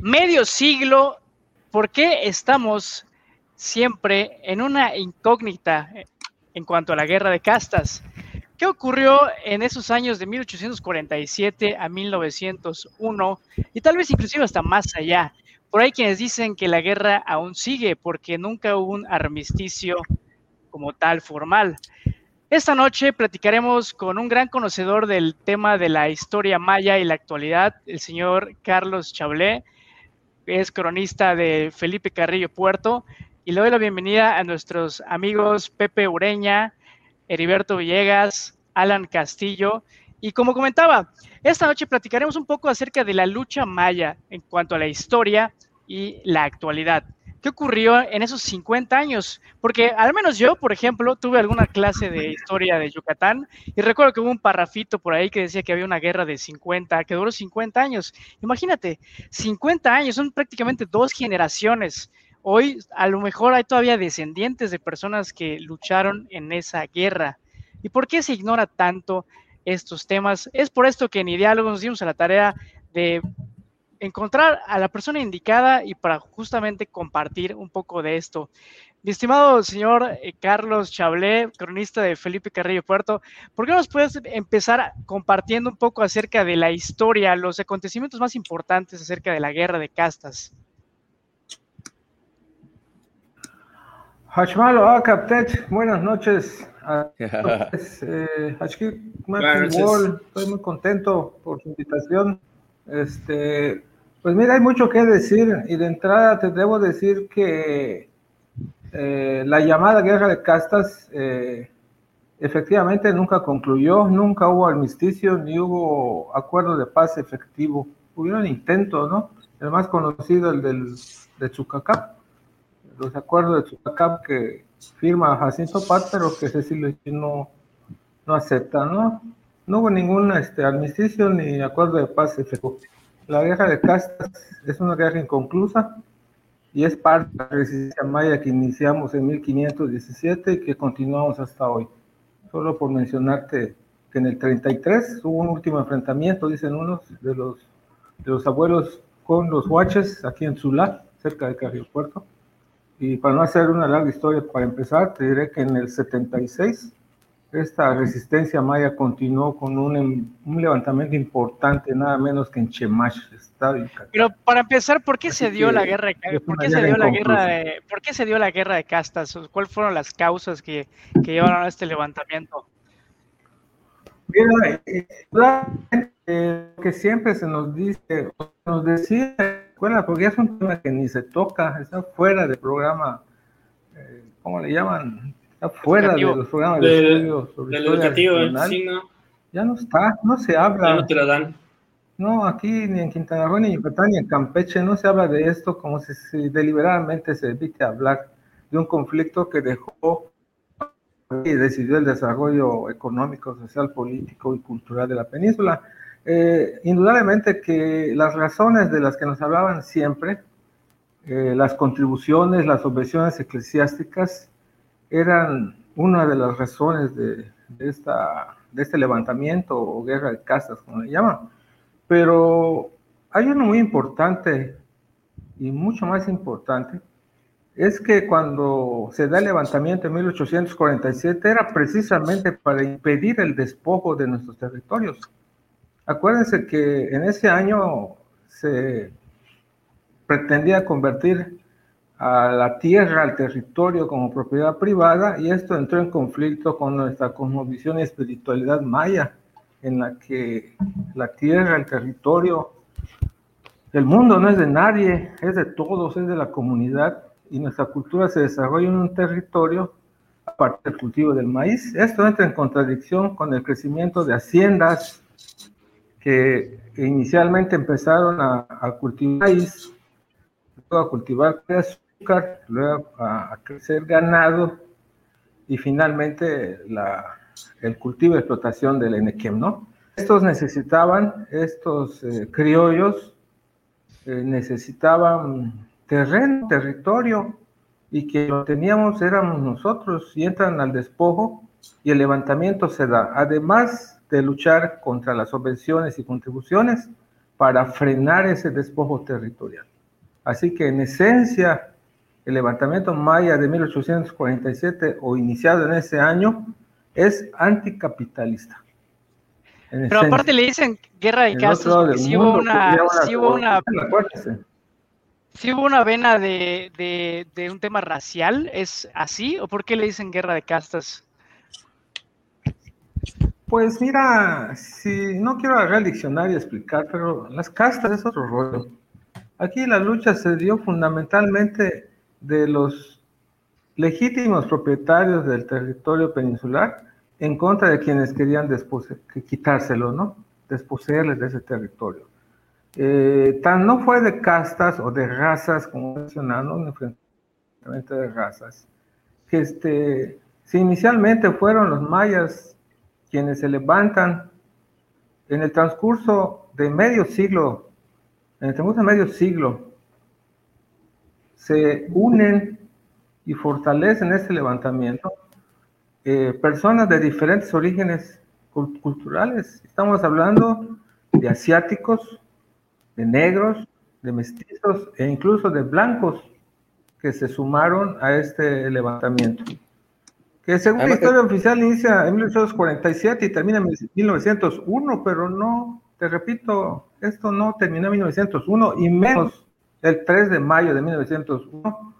medio siglo, ¿por qué estamos siempre en una incógnita en cuanto a la guerra de castas? ¿Qué ocurrió en esos años de 1847 a 1901 y tal vez inclusive hasta más allá? Por ahí quienes dicen que la guerra aún sigue porque nunca hubo un armisticio como tal formal. Esta noche platicaremos con un gran conocedor del tema de la historia maya y la actualidad, el señor Carlos Chablé, es cronista de Felipe Carrillo Puerto, y le doy la bienvenida a nuestros amigos Pepe Ureña, Heriberto Villegas, Alan Castillo. Y como comentaba, esta noche platicaremos un poco acerca de la lucha maya en cuanto a la historia y la actualidad. ¿Qué ocurrió en esos 50 años? Porque al menos yo, por ejemplo, tuve alguna clase de historia de Yucatán y recuerdo que hubo un parrafito por ahí que decía que había una guerra de 50, que duró 50 años. Imagínate, 50 años, son prácticamente dos generaciones. Hoy a lo mejor hay todavía descendientes de personas que lucharon en esa guerra. ¿Y por qué se ignora tanto estos temas? Es por esto que en Diálogo nos dimos a la tarea de encontrar a la persona indicada y para justamente compartir un poco de esto. Mi estimado señor eh, Carlos Chablé, cronista de Felipe Carrillo Puerto, ¿por qué nos puedes empezar compartiendo un poco acerca de la historia, los acontecimientos más importantes acerca de la guerra de castas? Hashmalo Akaptet, buenas noches. Eh, estoy muy contento por su invitación. Este, pues mira, hay mucho que decir y de entrada te debo decir que eh, la llamada guerra de castas eh, efectivamente nunca concluyó, nunca hubo armisticio ni hubo acuerdo de paz efectivo. Hubieron intentos, ¿no? El más conocido, el del, de Chucacap los acuerdos de Chucacap que firma Jacinto Paz, pero que Cecilio no, no acepta, ¿no? No hubo ningún este, armisticio ni acuerdo de paz efectivo. La guerra de castas es una guerra inconclusa y es parte de la resistencia maya que iniciamos en 1517 y que continuamos hasta hoy. Solo por mencionarte que en el 33 hubo un último enfrentamiento, dicen unos, de los, de los abuelos con los huaches aquí en Zulá, cerca de Carrillo Puerto y para no hacer una larga historia, para empezar, te diré que en el 76 esta resistencia maya continuó con un, un levantamiento importante, nada menos que en Chemach, estado Pero para empezar, ¿por qué se dio la guerra de, ¿por qué se dio la guerra de, ¿por qué se dio la guerra de castas? ¿Cuáles fueron las causas que, que llevaron a este levantamiento? Mira, eh, que siempre se nos dice, nos decía escuela, porque es un tema que ni se toca, está fuera del programa, eh, ¿cómo le llaman? Está fuera de los programas de, estudio sobre educativo, sí, ¿no? Ya no está, no se habla. Ya no te lo dan. No, aquí ni en Quintana Roo, ni en Yucatán, ni en Campeche no se habla de esto como si, si deliberadamente se evite hablar de un conflicto que dejó y decidió el desarrollo económico, social, político y cultural de la península. Eh, indudablemente que las razones de las que nos hablaban siempre, eh, las contribuciones, las objeciones eclesiásticas, eran una de las razones de, esta, de este levantamiento o guerra de castas, como le llaman. Pero hay uno muy importante y mucho más importante, es que cuando se da el levantamiento en 1847 era precisamente para impedir el despojo de nuestros territorios. Acuérdense que en ese año se pretendía convertir a la tierra, al territorio como propiedad privada y esto entró en conflicto con nuestra cosmovisión y espiritualidad maya, en la que la tierra, el territorio, el mundo no es de nadie, es de todos, es de la comunidad y nuestra cultura se desarrolla en un territorio a partir del cultivo del maíz. Esto entra en contradicción con el crecimiento de haciendas que inicialmente empezaron a, cultivar maíz, a cultivar azúcar, luego a, crecer ganado y finalmente la, el cultivo y explotación del enequem, ¿no? Estos necesitaban, estos eh, criollos eh, necesitaban terreno, territorio, y que lo teníamos éramos nosotros, y entran al despojo y el levantamiento se da. Además de luchar contra las subvenciones y contribuciones, para frenar ese despojo territorial. Así que en esencia, el levantamiento maya de 1847 o iniciado en ese año es anticapitalista. Pero aparte le dicen guerra de castas porque si hubo una, si hubo una, si hubo una vena de, de, un tema racial, ¿es así? ¿O por qué le dicen guerra de castas? Pues mira, si no quiero agarrar el diccionario y explicar, pero las castas es otro rollo. Aquí la lucha se dio fundamentalmente de los legítimos propietarios del territorio peninsular en contra de quienes querían quitárselo, ¿no? Desposeerles de ese territorio. Eh, tan no fue de castas o de razas, como mencionaron, un enfrentamiento de razas, que este, si inicialmente fueron los mayas quienes se levantan en el transcurso de medio siglo, en el transcurso de medio siglo, se unen y fortalecen este levantamiento, eh, personas de diferentes orígenes culturales. Estamos hablando de asiáticos, de negros, de mestizos e incluso de blancos que se sumaron a este levantamiento. Que según la historia oficial inicia en 1847 y termina en 1901, pero no, te repito, esto no terminó en 1901 y menos el 3 de mayo de 1901,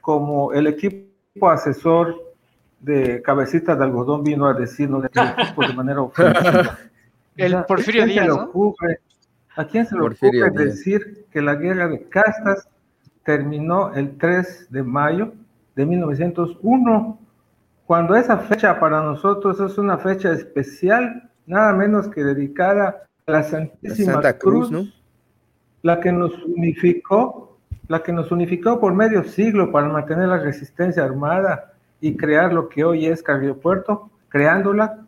como el equipo asesor de cabecita de algodón vino a decirnos de manera ofensiva. El Porfirio Díaz, ¿A quién se le ocurre decir que la guerra de castas terminó el 3 de mayo de 1901? Cuando esa fecha para nosotros es una fecha especial, nada menos que dedicada a la Santísima Santa Cruz, ¿no? La que nos unificó, la que nos unificó por medio siglo para mantener la resistencia armada y crear lo que hoy es Carrillo Puerto, creándola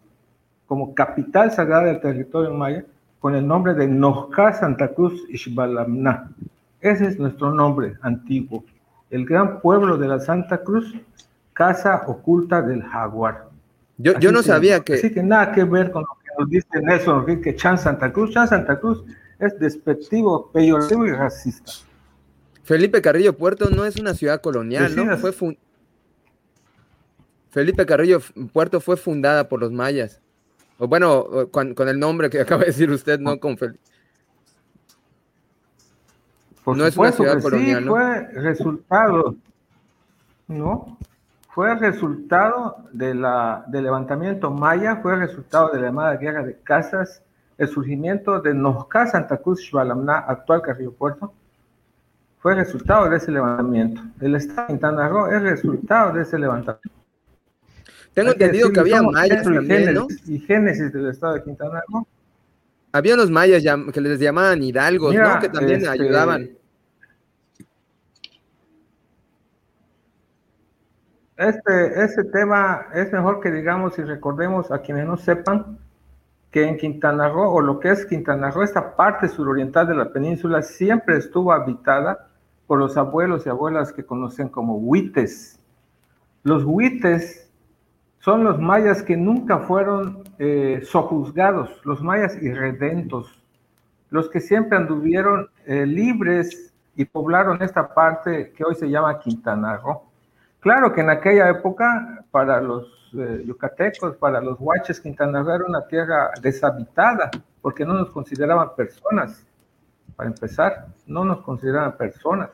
como capital sagrada del territorio maya, con el nombre de Nojca Santa Cruz Ixbalamná. Ese es nuestro nombre antiguo, el gran pueblo de la Santa Cruz, casa oculta del jaguar. Yo, yo no sabía que... Así que nada que ver con lo que nos dice Nelson que Chan Santa Cruz. Chan Santa Cruz es despectivo, peyorativo y racista. Felipe Carrillo Puerto no es una ciudad colonial, ¿no? Fue Felipe Carrillo Puerto fue fundada por los mayas. O bueno, con, el nombre que acaba de decir usted, no con Felipe. no es una ciudad colonial, sí, fue resultado, ¿no? Fue resultado de la, del levantamiento maya, fue resultado de la llamada guerra de casas, el surgimiento de Nojca, Santa Cruz, Xbalamná, actual Carrillo Puerto, fue resultado de ese levantamiento. El estado de Quintana Roo es resultado de ese levantamiento. Tengo entendido que había mayas también, ¿no? Y génesis del estado de Quintana Roo. Había unos mayas que les llamaban hidalgos, ¿no? Que también este, ayudaban. Este, este tema es mejor que digamos y recordemos a quienes no sepan que en Quintana Roo, o lo que es Quintana Roo, esta parte suroriental de la península siempre estuvo habitada por los abuelos y abuelas que conocen como huites. Los huites son los mayas que nunca fueron eh, sojuzgados, los mayas irredentos, los que siempre anduvieron eh, libres y poblaron esta parte que hoy se llama Quintana Roo. Claro que en aquella época, para los eh, yucatecos, para los huaches, Quintana Roo era una tierra deshabitada, porque no nos consideraban personas, para empezar, no nos consideraban personas.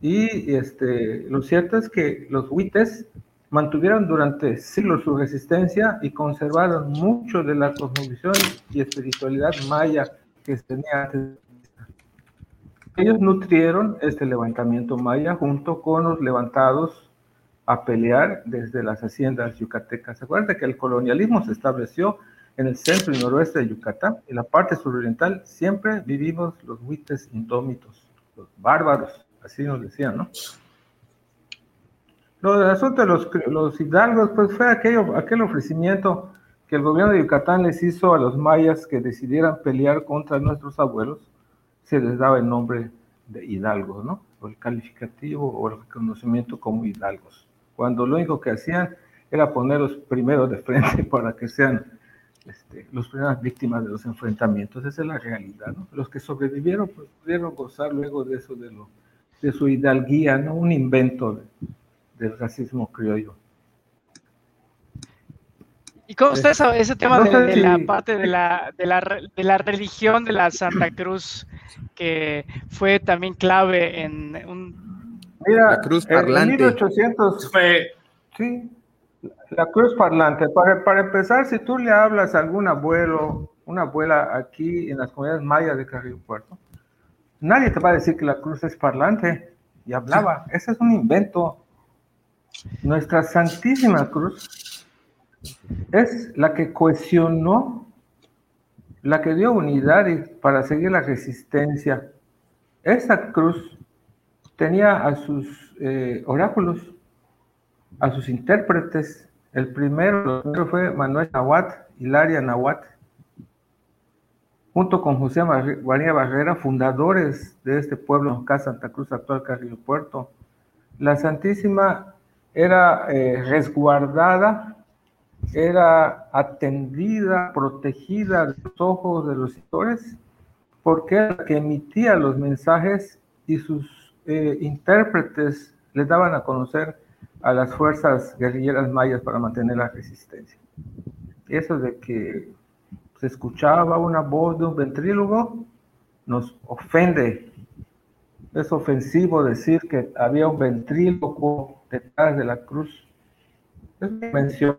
Y este, lo cierto es que los huites mantuvieron durante siglos su resistencia y conservaron mucho de la cosmovisión y espiritualidad maya que tenía antes. Ellos nutrieron este levantamiento maya junto con los levantados a pelear desde las haciendas yucatecas. Acuérdense que el colonialismo se estableció en el centro y noroeste de Yucatán. En la parte suroriental siempre vivimos los huites indómitos, los bárbaros, así nos decían, ¿no? Lo del asunto de los, los hidalgos, pues fue aquello, aquel ofrecimiento que el gobierno de Yucatán les hizo a los mayas que decidieran pelear contra nuestros abuelos, se les daba el nombre de hidalgos, ¿no? O el calificativo o el reconocimiento como hidalgos. Cuando lo único que hacían era ponerlos primero de frente para que sean este, las primeras víctimas de los enfrentamientos. Esa es la realidad. ¿no? Los que sobrevivieron pues, pudieron gozar luego de eso, de, lo, de su hidalguía, ¿no? un invento del racismo criollo. ¿Y cómo está ese, tema de, la parte de la, de, la, de la religión de la Santa Cruz, que fue también clave en un... Mira, la cruz parlante. En 1800 fue... Sí, la cruz parlante. Para, para empezar, si tú le hablas a algún abuelo, una abuela aquí en las comunidades mayas de Carrillo Puerto, nadie te va a decir que la cruz es parlante. Y hablaba. Ese es un invento. Nuestra Santísima Cruz es la que cohesionó, la que dio unidad para seguir la resistencia. Esa cruz tenía a sus eh, oráculos, a sus intérpretes. El primero, fue Manuel Nahuat, Hilaria Nahuat, junto con José María Barrera, fundadores de este pueblo, acá Santa Cruz, actual Carrillo Puerto. La Santísima era eh, resguardada, era atendida, protegida de los ojos de los lectores, porque era la que emitía los mensajes y sus eh, intérpretes les daban a conocer a las fuerzas guerrilleras mayas para mantener la resistencia. Eso de que se escuchaba una voz de un ventrílogo nos ofende. Es ofensivo decir que había un ventrílogo detrás de la cruz. Es mención.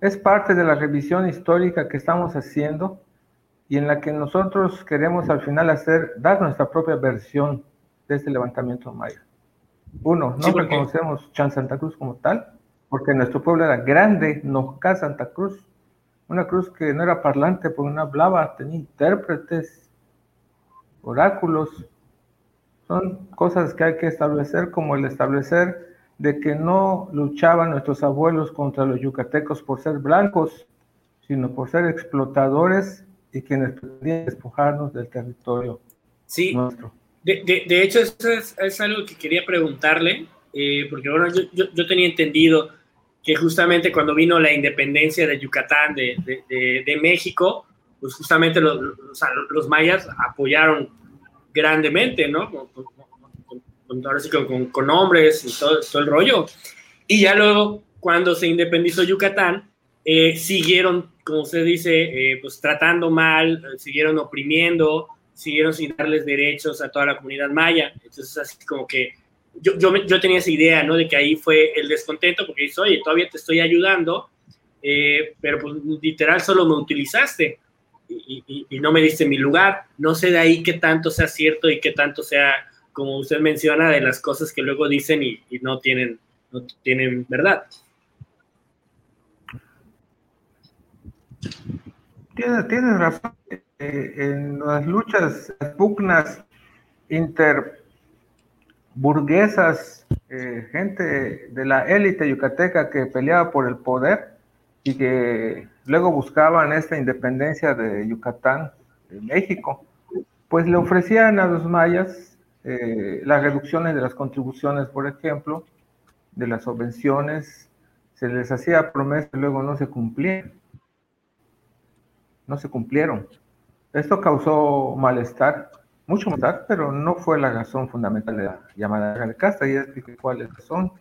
Es parte de la revisión histórica que estamos haciendo y en la que nosotros queremos al final hacer, dar nuestra propia versión de este levantamiento maya. Uno, no reconocemos Chan Santa Cruz como tal, porque nuestro pueblo era grande, Nojca Santa Cruz, una cruz que no era parlante porque no hablaba, tenía intérpretes, oráculos. Son cosas que hay que establecer, como el establecer de que no luchaban nuestros abuelos contra los yucatecos por ser blancos, sino por ser explotadores y quienes pretendían despojarnos del territorio sí. nuestro. De, hecho, eso es, algo que quería preguntarle, eh, porque bueno, yo, tenía entendido que justamente cuando vino la independencia de Yucatán de, México, pues justamente los, los, mayas apoyaron grandemente, ¿no? Con, sí, con, con, hombres y todo, todo, el rollo. Y ya luego, cuando se independizó Yucatán, eh, siguieron, como usted dice, eh, pues tratando mal, siguieron oprimiendo, siguieron sin darles derechos a toda la comunidad maya. Entonces, así como que yo, yo, yo tenía esa idea, ¿no? De que ahí fue el descontento, porque dice, oye, todavía te estoy ayudando, eh, pero pues literal solo me utilizaste y, no me diste mi lugar. No sé de ahí qué tanto sea cierto y qué tanto sea, como usted menciona, de las cosas que luego dicen y, y no, tienen, no tienen verdad. Tienes, tienes razón. Eh, en las luchas, pugnas interburguesas, eh, gente de la élite yucateca que peleaba por el poder y que luego buscaban esta independencia de Yucatán, de México, pues le ofrecían a los mayas eh, las reducciones de las contribuciones, por ejemplo, de las subvenciones, se les hacía promesas y luego no se cumplían. No se cumplieron. Esto causó malestar, mucho malestar, pero no fue la razón fundamental de la llamada de casta, y expliqué cuál es la razón.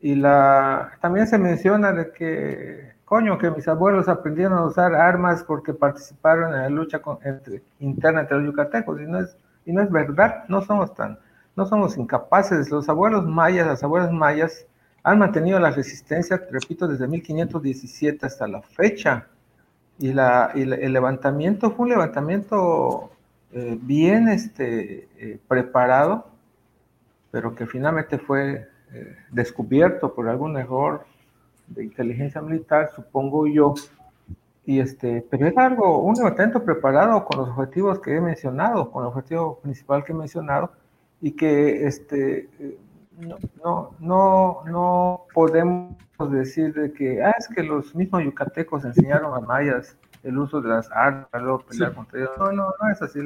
Y la, también se menciona de que, coño, que mis abuelos aprendieron a usar armas porque participaron en la lucha entre, interna entre los yucatecos, y no, es, y no es verdad, no somos tan, no somos incapaces. Los abuelos mayas, las abuelas mayas, han mantenido la resistencia, repito, desde 1517 hasta la fecha y, la, el levantamiento fue un levantamiento eh, bien este, eh, preparado, pero que finalmente fue eh, descubierto por algún error de inteligencia militar, supongo yo. Y este, pero es algo, un levantamiento preparado con los objetivos que he mencionado, con el objetivo principal que he mencionado, y que este, no, no, no, no podemos decir de que, ah, es que los mismos yucatecos enseñaron a mayas el uso de las armas, luego pelear contra ellos. No, no, no es así.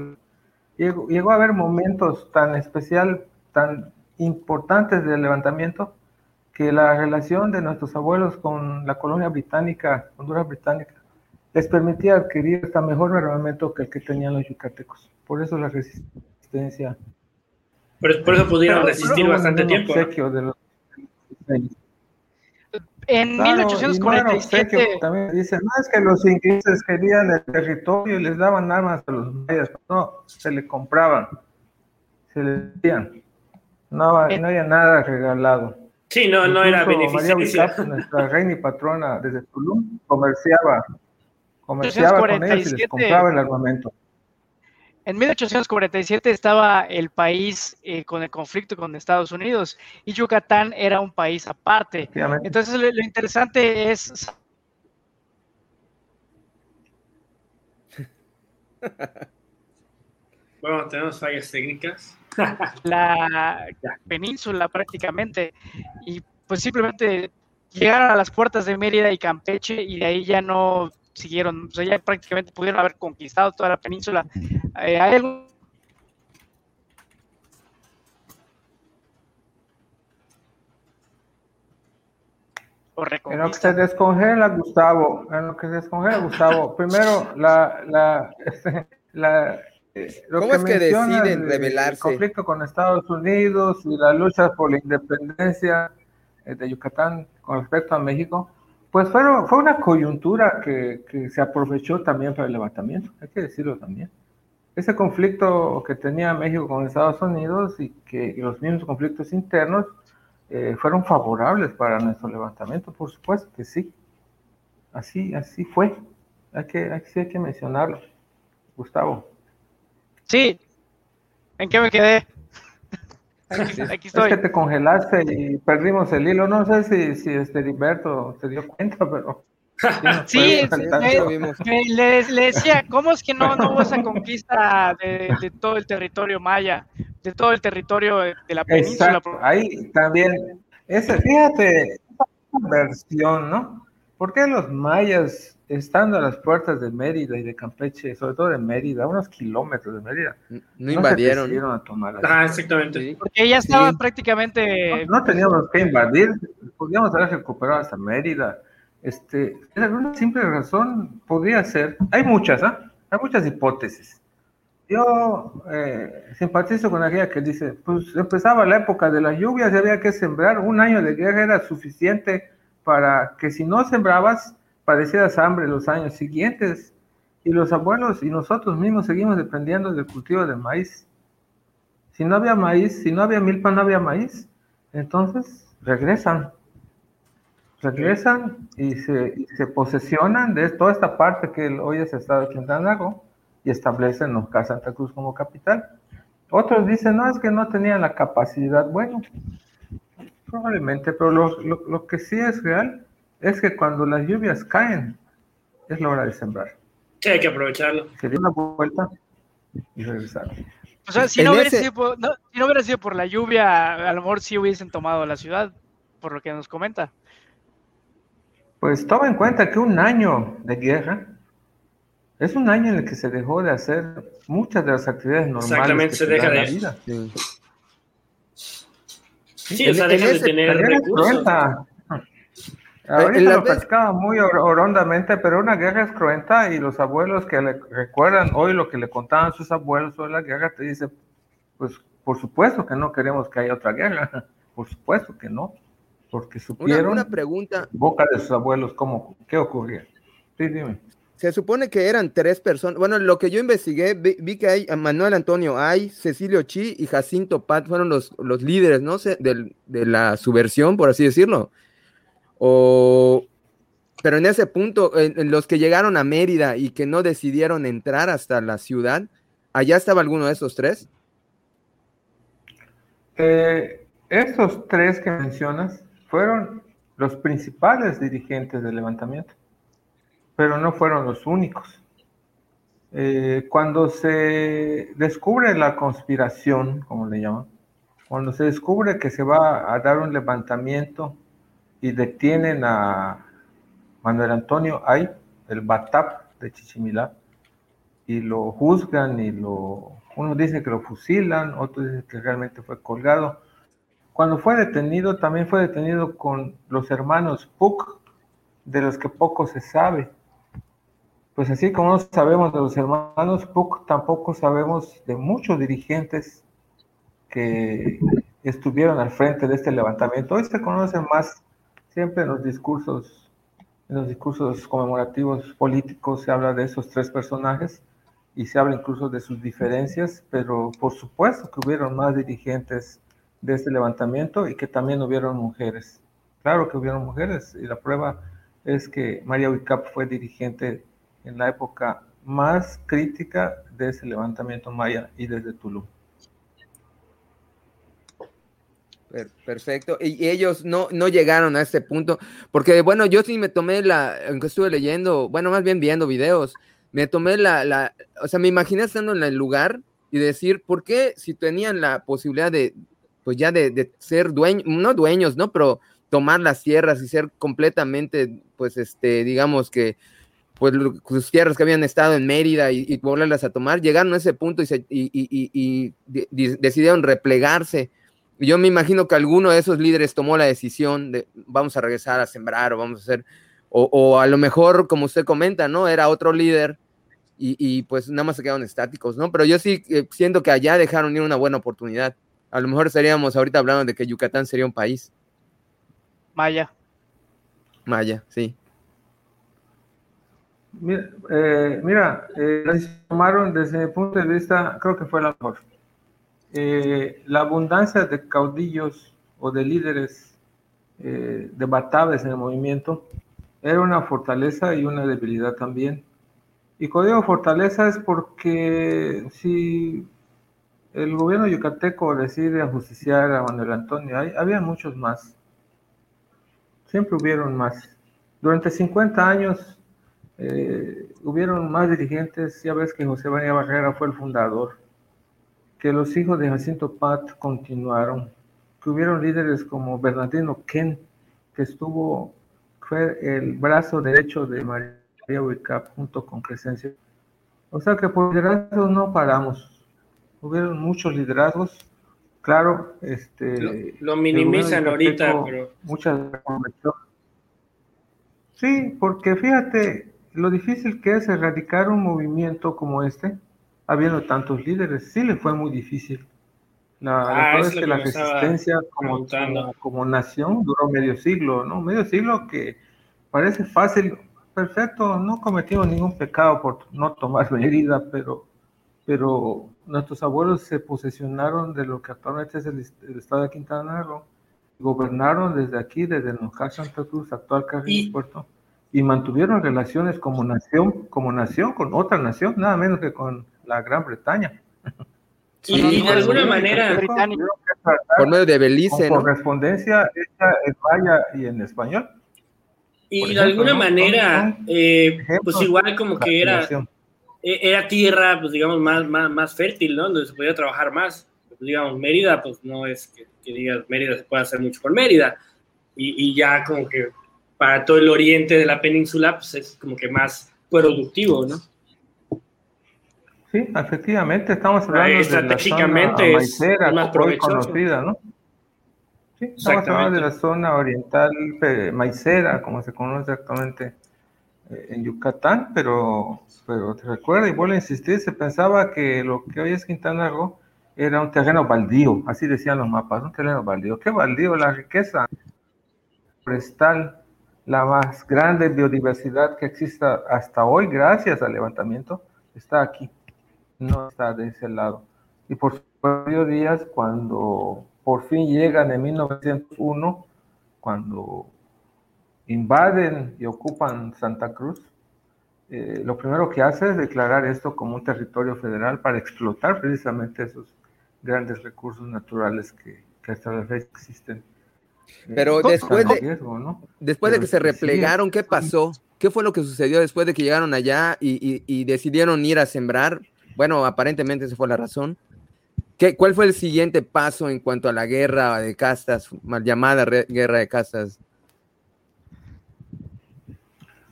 Llegó, llegó a haber momentos tan especial, tan importantes del levantamiento, que la relación de nuestros abuelos con la colonia británica, Honduras británica, les permitía adquirir hasta mejor armamento que el que tenían los yucatecos. Por eso la resistencia. Por eso pudieron resistir bastante tiempo. En 1847. también dicen, no es que los ingleses querían el territorio y les daban armas a los mayas. No, se le compraban, se les dieron. No, no había nada regalado. Sí, no, no era beneficio. nuestra reina y patrona desde Tulum, comerciaba, comerciaba con ellos y les compraba el armamento. En 1847 estaba el país eh, con el conflicto con Estados Unidos y Yucatán era un país aparte. Entonces lo, interesante es... Bueno, tenemos fallas técnicas. La península prácticamente y pues simplemente llegaron a las puertas de Mérida y Campeche y de ahí ya no siguieron, o sea, ya prácticamente pudieron haber conquistado toda la península. Eh, ¿Hay algún En lo que se descongela, Gustavo, en lo que se descongela, Gustavo, primero la, la, este, la eh, ¿Cómo es que deciden rebelarse? El conflicto con Estados Unidos y la lucha por la independencia eh, de Yucatán con respecto a México, pues fue, fue una coyuntura que, que, se aprovechó también para el levantamiento, hay que decirlo también. Ese conflicto que tenía México con Estados Unidos y que los mismos conflictos internos eh, fueron favorables para nuestro levantamiento, por supuesto que sí. Así, así fue. Hay que, hay, hay que mencionarlo. Gustavo. Sí. ¿En qué me quedé? Aquí, estoy. Es que te congelaste y perdimos el hilo. No sé si, si este Heriberto se dio cuenta, pero. Sí, le, decía, ¿cómo es que no, no hubo esa conquista de, todo el territorio maya, de todo el territorio de la península? Ahí también, ese, fíjate, esa versión, ¿no? ¿Por qué los mayas estando a las puertas de Mérida y de Campeche, sobre todo de Mérida, unos kilómetros de Mérida. No, invadieron. No a tomar ah, exactamente. Porque ya estaba prácticamente. No, teníamos que invadir, podíamos haber recuperado hasta Mérida. Este, por alguna simple razón podría ser, hay muchas, ¿ah? Hay muchas hipótesis. Yo eh, simpatizo con aquella que dice, pues empezaba la época de las lluvias y había que sembrar, un año de guerra era suficiente para que si no sembrabas, padecías hambre los años siguientes y los abuelos y nosotros mismos seguimos dependiendo del cultivo de maíz. Si no había maíz, si no había milpa, no había maíz. Entonces regresan. Regresan y se, se posesionan de toda esta parte que hoy es Estado de Quintana Roo y establecen Nozca Santa Cruz como capital. Otros dicen, no, es que no tenían la capacidad. Bueno, probablemente, pero lo, lo que sí es real es que cuando las lluvias caen, es la hora de sembrar. Sí, hay que aprovecharlo. Se dio una vuelta y regresar. O sea, si no, hubiera sido por, si no hubiera sido por la lluvia, a lo mejor sí hubiesen tomado la ciudad, por lo que nos comenta. Pues toma en cuenta que un año de guerra es un año en el que se dejó de hacer muchas de las actividades normales. Exactamente, se deja de. La vida. Sí, sí o sea, deja de tener recursos. Ahorita lo pescaba muy horondamente, pero una guerra es cruenta y los abuelos que le recuerdan hoy lo que le contaban sus abuelos sobre la guerra te dicen, pues por supuesto que no queremos que haya otra guerra, por supuesto que no, porque supieron una, pregunta. boca de sus abuelos cómo, qué ocurría. Sí, dime. Se supone que eran tres personas. Bueno, lo que yo investigué, vi, que hay Manuel Antonio hay Cecilio Chi y Jacinto Pat fueron los, los líderes, ¿no? De, de la subversión, por así decirlo. Pero en ese punto, los que llegaron a Mérida y que no decidieron entrar hasta la ciudad, ¿allá estaba alguno de esos tres? Eh, esos tres que mencionas fueron los principales dirigentes del levantamiento, pero no fueron los únicos. Eh, cuando se descubre la conspiración, como le llaman, cuando se descubre que se va a dar un levantamiento y detienen a Manuel Antonio Ay, el Batap de Chichimilá, y lo juzgan y lo, uno dice que lo fusilan, otro dice que realmente fue colgado. Cuando fue detenido, también fue detenido con los hermanos Puck, de los que poco se sabe. pues así como no sabemos de los hermanos Puck, tampoco sabemos de muchos dirigentes que estuvieron al frente de este levantamiento. Hoy se conoce más siempre en los discursos, en los discursos conmemorativos políticos se habla de esos tres personajes y se habla incluso de sus diferencias, pero por supuesto que hubieron más dirigentes de este levantamiento y que también hubieron mujeres. Claro que hubieron mujeres y la prueba es que María Wicap fue dirigente en la época más crítica de ese levantamiento maya y desde Tulum. Perfecto. Y ellos no, no llegaron a este punto, porque bueno, yo sí me tomé la, aunque estuve leyendo, bueno, más bien viendo videos, me tomé la, o sea, me imaginé estando en el lugar y decir, ¿por qué si tenían la posibilidad de, pues ya de, ser dueños, no dueños, ¿no? Pero tomar las tierras y ser completamente, pues, este, digamos que, pues, sus tierras que habían estado en Mérida y, volverlas a tomar, llegaron a ese punto y, y, y decidieron replegarse yo me imagino que alguno de esos líderes tomó la decisión de vamos a regresar a sembrar o vamos a hacer, o, a lo mejor, como usted comenta, ¿no? Era otro líder y, pues nada más se quedaron estáticos, ¿no? Pero yo sí eh, siento que allá dejaron ir una buena oportunidad. A lo mejor estaríamos ahorita hablando de que Yucatán sería un país. Maya. Maya, sí. Mira, eh, mira eh, tomaron desde mi punto de vista, creo que fue la mejor. Eh, la abundancia de caudillos o de líderes eh, debatables en el movimiento era una fortaleza y una debilidad también. Y cuando digo fortaleza es porque si el gobierno yucateco decide ajusticiar a Manuel Antonio, había muchos más. Siempre hubieron más. Durante 50 años eh, hubieron más dirigentes. Ya ves que José María Barrera fue el fundador que los hijos de Jacinto Pat continuaron, que hubieron líderes como Bernardino Ken, que estuvo, fue el brazo derecho de María Wicap junto con Crescencio. O sea que por liderazgos no paramos. Hubieron muchos liderazgos. Claro, este. Lo, minimizan ahorita, pero. Muchas Sí, porque fíjate lo difícil que es erradicar un movimiento como este habiendo tantos líderes, sí le fue muy difícil. La, ah, es que, la resistencia como, como, nación duró medio siglo, ¿no? Medio siglo que parece fácil, perfecto, no cometimos ningún pecado por no tomar herida, pero, pero nuestros abuelos se posesionaron de lo que actualmente es el, estado de Quintana Roo, gobernaron desde aquí, desde Nojal, Santa Cruz, actual Carrillo Puerto, y mantuvieron relaciones como nación, como nación con otra nación, nada menos que con la Gran Bretaña. y, de alguna manera, por medio de Belice, con correspondencia hecha en maya y en español. Y de alguna manera, eh, pues igual como que era, e, era tierra, pues digamos, más, más, más fértil, ¿no? Donde se podía trabajar más. Pues, digamos, Mérida, pues no es que, que digas Mérida se puede hacer mucho por Mérida. Y, y, ya como que para todo el oriente de la península, pues es como que más productivo, ¿no? Sí, efectivamente, estamos hablando de la zona maicera, conocida, ¿no? Sí, estamos hablando de la zona oriental maicera, como se conoce actualmente eh, en Yucatán, pero, pero te recuerda, y vuelvo a insistir, se pensaba que lo que hoy es Quintana Roo era un terreno baldío, así decían los mapas, un terreno baldío. ¿Qué baldío? La riqueza forestal, la más grande biodiversidad que exista hasta hoy, gracias al levantamiento, está aquí no está de ese lado. Y por varios días, cuando por fin llegan en 1901, cuando invaden y ocupan Santa Cruz, eh, lo primero que hace es declarar esto como un territorio federal para explotar precisamente esos grandes recursos naturales que, hasta la fecha existen. Pero después de, después de que se replegaron, ¿qué pasó? ¿Qué fue lo que sucedió después de que llegaron allá y decidieron ir a sembrar? Bueno, aparentemente esa fue la razón. ¿Qué, ¿Cuál fue el siguiente paso en cuanto a la guerra de castas, mal llamada guerra de castas?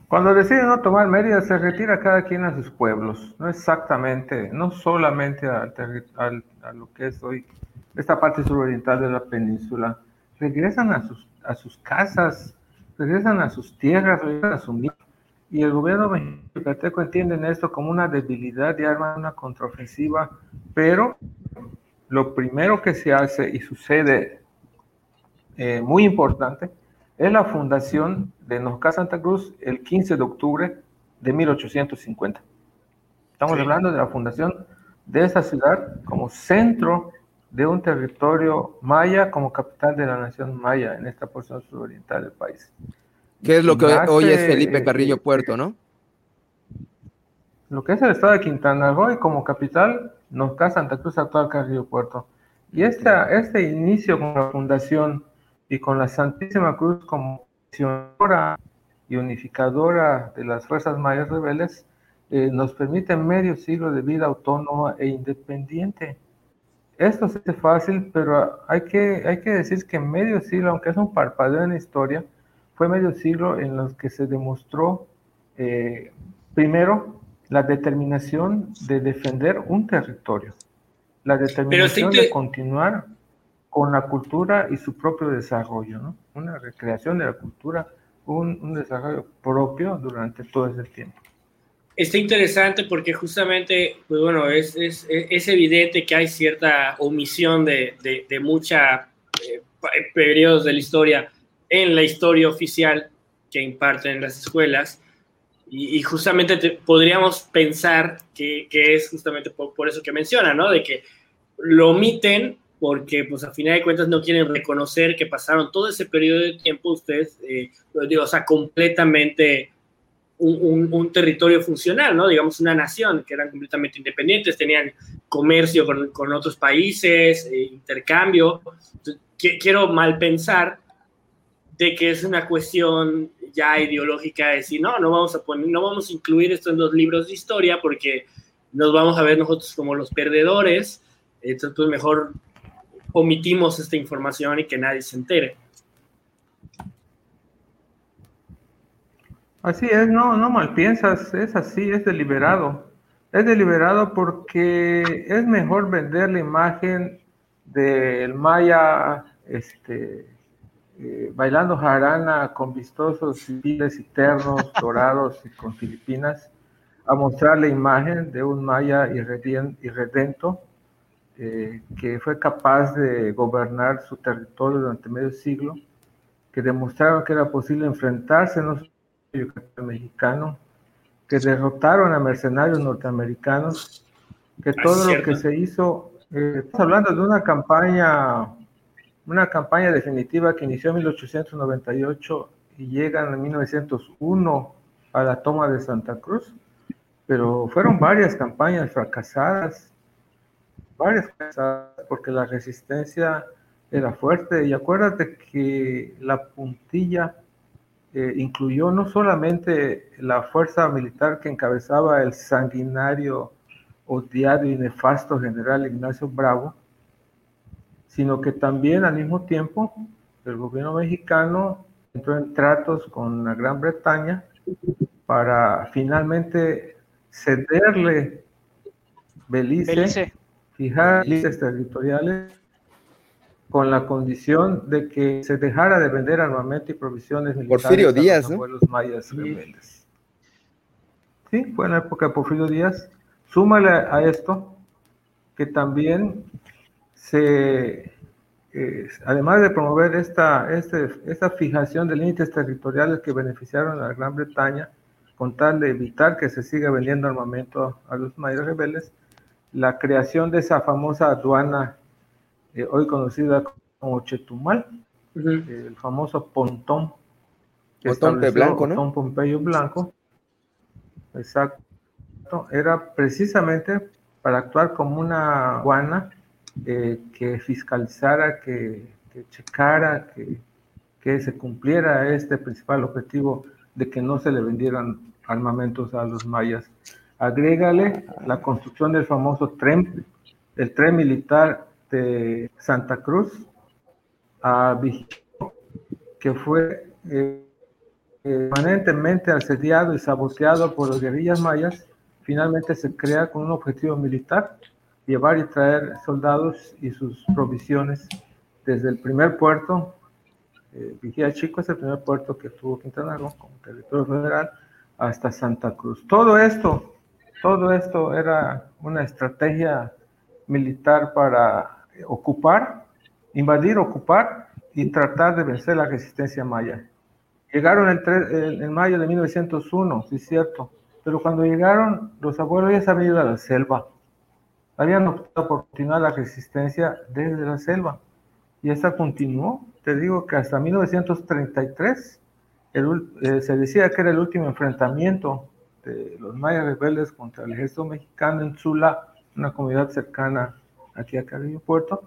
Cuando deciden no tomar medidas, se retira cada quien a sus pueblos, no exactamente, no solamente a, a lo que es hoy esta parte suroriental de la península, regresan a sus, a sus casas, regresan a sus tierras, regresan a su y el gobierno mexicano entiende esto como una debilidad y arma una contraofensiva, pero lo primero que se hace y sucede eh, muy importante es la fundación de Nosca Santa Cruz el 15 de octubre de 1850. Estamos hablando de la fundación de esta ciudad como centro de un territorio maya, como capital de la nación maya en esta porción suroriental del país. ¿Qué es lo que hoy es Felipe Carrillo Puerto, no? Lo que es el estado de Quintana Roo y como capital, nos casa Santa Cruz actual Carrillo Puerto. Y esta, este inicio con la fundación y con la Santísima Cruz como misionera y unificadora de las fuerzas mayas rebeldes, eh, nos permite medio siglo de vida autónoma e independiente. Esto se hace fácil, pero hay que, hay que decir que medio siglo, aunque es un parpadeo en la historia, fue medio siglo en los que se demostró, eh, primero, la determinación de defender un territorio, la determinación de continuar con la cultura y su propio desarrollo, ¿no? Una recreación de la cultura, un, un desarrollo propio durante todo ese tiempo. Está interesante porque justamente, pues bueno, es, es, es evidente que hay cierta omisión de, de, de muchos eh, periodos de la historia en la historia oficial que imparten las escuelas. Y, justamente podríamos pensar que, que es justamente por, por, eso que menciona, ¿no? De que lo omiten porque, pues, a final de cuentas no quieren reconocer que pasaron todo ese periodo de tiempo ustedes, eh, digo, o sea, completamente un, un, territorio funcional, ¿no? Digamos, una nación que eran completamente independientes, tenían comercio con, con otros países, eh, intercambio. quiero mal pensar de que es una cuestión ya ideológica de decir, no, no vamos a poner, no vamos a incluir esto en los libros de historia porque nos vamos a ver nosotros como los perdedores, entonces pues mejor omitimos esta información y que nadie se entere. Así es, no, no mal piensas, es así, es deliberado. Es deliberado porque es mejor vender la imagen del maya este, eh, bailando jarana con vistosos civiles y ternos dorados y con Filipinas, a mostrar la imagen de un maya irredento eh, que fue capaz de gobernar su territorio durante medio siglo, que demostraron que era posible enfrentarse no al mexicano, que derrotaron a mercenarios norteamericanos, que todo lo que se hizo, eh, estamos hablando de una campaña una campaña definitiva que inició en 1898 y llegan en 1901 a la toma de Santa Cruz, pero fueron varias campañas fracasadas, varias fracasadas, porque la resistencia era fuerte. Y acuérdate que la puntilla eh, incluyó no solamente la fuerza militar que encabezaba el sanguinario, odiado y nefasto general Ignacio Bravo, sino que también al mismo tiempo el gobierno mexicano entró en tratos con la Gran Bretaña para finalmente cederle Belice, fijar listas territoriales con la condición de que se dejara de vender armamento y provisiones militares Porfirio Díaz, a los mayas rebeldes. Sí, fue en la época de Porfirio Díaz. Súmale a esto que también se, eh, además de promover esta, este, esta fijación de límites territoriales que beneficiaron a Gran Bretaña, con tal de evitar que se siga vendiendo armamento a los mayores rebeldes, la creación de esa famosa aduana, eh, hoy conocida como Chetumal, el famoso pontón. Pontón de blanco, ¿no? Pontón Pompeyo Blanco. Exacto. Era precisamente para actuar como una aduana eh, que fiscalizara, que, checara, que, que, se cumpliera este principal objetivo de que no se le vendieran armamentos a los mayas. Agrégale la construcción del famoso tren, el tren militar de Santa Cruz a Vigilio, que fue eh, permanentemente asediado y saboteado por los guerrillas mayas, finalmente se crea con un objetivo militar llevar y traer soldados y sus provisiones desde el primer puerto, eh, Vigía Chico es el primer puerto que tuvo Quintana Roo como territorio federal, hasta Santa Cruz. Todo esto, todo esto era una estrategia militar para ocupar, invadir, ocupar y tratar de vencer la resistencia maya. Llegaron en, mayo de 1901, sí es cierto, pero cuando llegaron, los abuelos ya se habían ido a la selva. Habían optado por continuar la resistencia desde la selva. Y esta continuó, te digo que hasta 1933 eh, se decía que era el último enfrentamiento de los mayas rebeldes contra el ejército mexicano en Sula, una comunidad cercana aquí a Carrillo Puerto,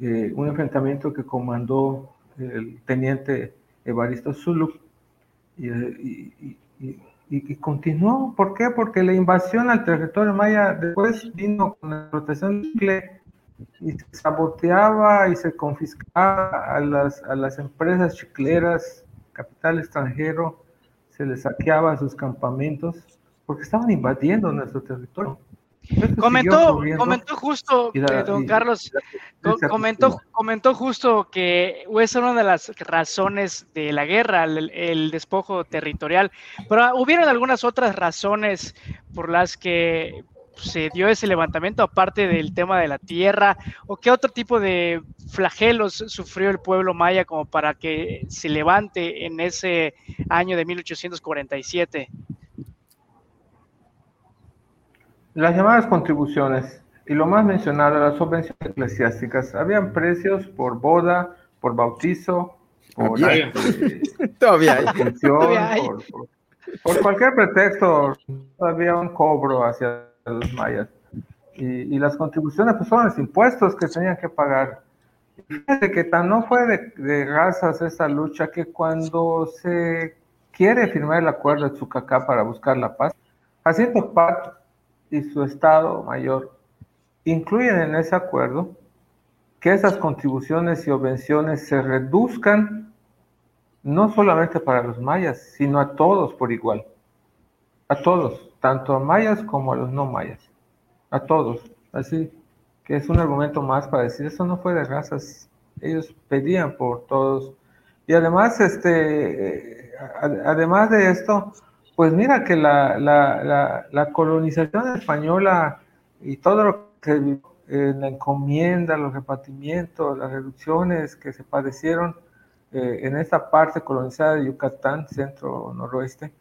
eh, un enfrentamiento que comandó el teniente Evaristo Zulu y, y, continuó. ¿Por qué? Porque la invasión al territorio maya después vino con la explotación de y se saboteaba y se confiscaba a las, a las empresas chicleras, capital extranjero, se les saqueaba sus campamentos porque estaban invadiendo nuestro territorio. Comentó, comentó justo, eh, don Carlos, comentó, comentó justo que esa era una de las razones de la guerra, el, despojo territorial, pero hubieron algunas otras razones por las que se dio ese levantamiento, aparte del tema de la tierra, o qué otro tipo de flagelos sufrió el pueblo maya como para que se levante en ese año de 1847. Las llamadas contribuciones y lo más mencionado, las subvenciones eclesiásticas. Habían precios por boda, por bautizo, por todavía Por, cualquier pretexto, había un cobro hacia los mayas. Y, las contribuciones pues, son los impuestos que tenían que pagar. Fíjate que tan no fue de, de razas esta lucha que cuando se quiere firmar el acuerdo de Tzucacá para buscar la paz, Jacinto Pat y su Estado Mayor incluyen en ese acuerdo que esas contribuciones y obvenciones se reduzcan no solamente para los mayas, sino a todos por igual. A todos, tanto a mayas como a los no mayas. A todos. Así que es un argumento más para decir, eso no fue de razas. Ellos pedían por todos. Y además, este, eh, además de esto, pues mira que la, la, colonización española y todo lo que en la encomienda, los repartimientos, las reducciones que se padecieron eh, en esta parte colonizada de Yucatán, centro noroeste,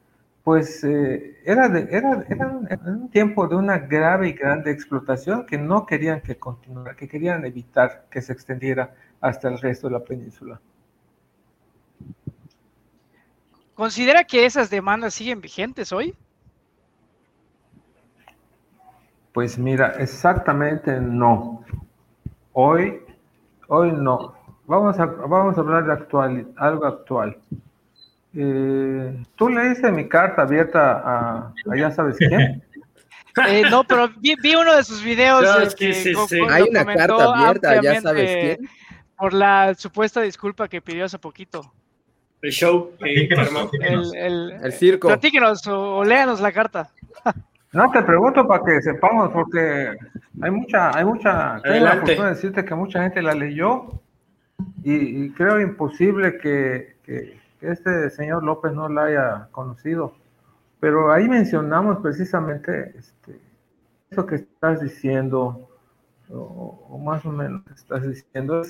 pues eh, era, de, era, era, un, tiempo de una grave y grande explotación que no querían que continuara, que querían evitar que se extendiera hasta el resto de la península. ¿Considera que esas demandas siguen vigentes hoy? Pues mira, exactamente no. Hoy, hoy no. Vamos a, vamos a hablar de actual, algo actual. Eh, ¿Tú leíste mi carta abierta a, ya sabes quién? Eh, no, pero vi, uno de sus videos. Hay una carta abierta, ya sabes quién. Por la supuesta disculpa que pidió hace poquito el show el, circo. Platíquenos o, léanos la carta. No, te pregunto para que sepamos, porque hay mucha, hay mucha, Adelante. la decirte que mucha gente la leyó y, creo imposible que, que, este señor López no la haya conocido. Pero ahí mencionamos precisamente este, eso que estás diciendo, o, más o menos estás diciendo,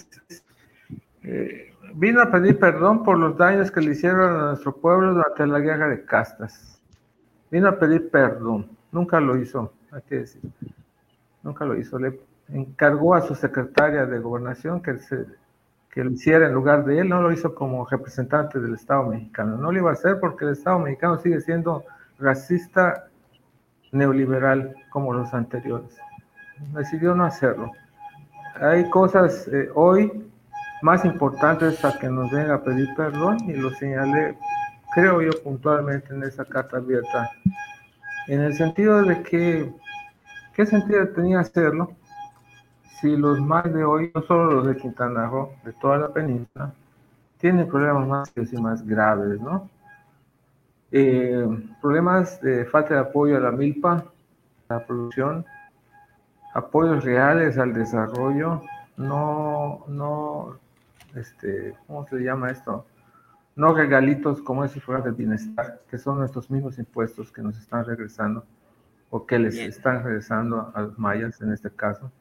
eh, vino a pedir perdón por los daños que le hicieron a nuestro pueblo durante la guerra de castas. Vino a pedir perdón. Nunca lo hizo, hay que decir. Nunca lo hizo. Le encargó a su secretaria de gobernación que, se, que lo hiciera en lugar de él. No lo hizo como representante del Estado mexicano. No lo iba a hacer porque el Estado mexicano sigue siendo racista neoliberal como los anteriores. Decidió no hacerlo. Hay cosas eh, hoy más importante es a que nos venga a pedir perdón y lo señalé, creo yo, puntualmente en esa carta abierta, en el sentido de que, ¿qué sentido tenía hacerlo? Si los más de hoy, no solo los de Quintana Roo, de toda la península, tienen problemas más y más graves, ¿no? Eh, problemas de falta de apoyo a la milpa, a la producción, apoyos reales al desarrollo, no, no este, ¿cómo se llama esto? no regalitos como esos fuera del bienestar, que son nuestros mismos impuestos que nos están regresando o que les están regresando a los mayas en este caso.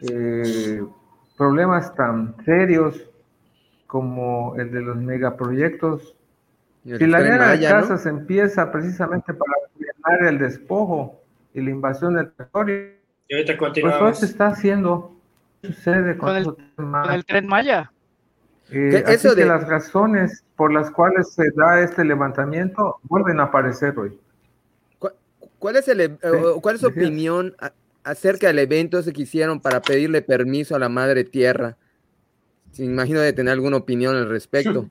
Eh, problemas tan serios como el de los megaproyectos. Si la guerra de casas empieza precisamente para frenar el despojo y la invasión del territorio, pues eso se está haciendo. Sucede con, el, tren Maya. Eh, así que las razones por las cuales se da este levantamiento vuelven a aparecer hoy. ¿Cuál es, el, e, ¿cuál es su opinión acerca del evento ese que hicieron para pedirle permiso a la Madre Tierra? Se imagino de tener alguna opinión al respecto.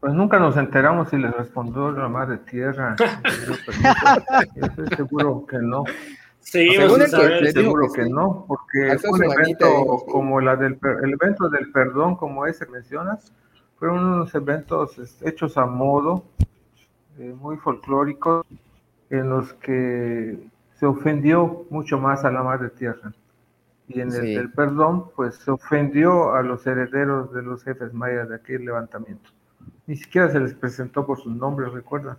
Pues nunca nos enteramos si le respondió la Madre Tierra. Estoy seguro que no. Sí, seguro que no, porque un evento como la del el evento del perdón, como ese mencionas, fueron unos eventos hechos a modo eh, muy folclóricos en los que se ofendió mucho más a la madre tierra. Y en el, perdón, pues se ofendió a los herederos de los jefes mayas de aquel levantamiento. Ni siquiera se les presentó por sus nombres, recuerda.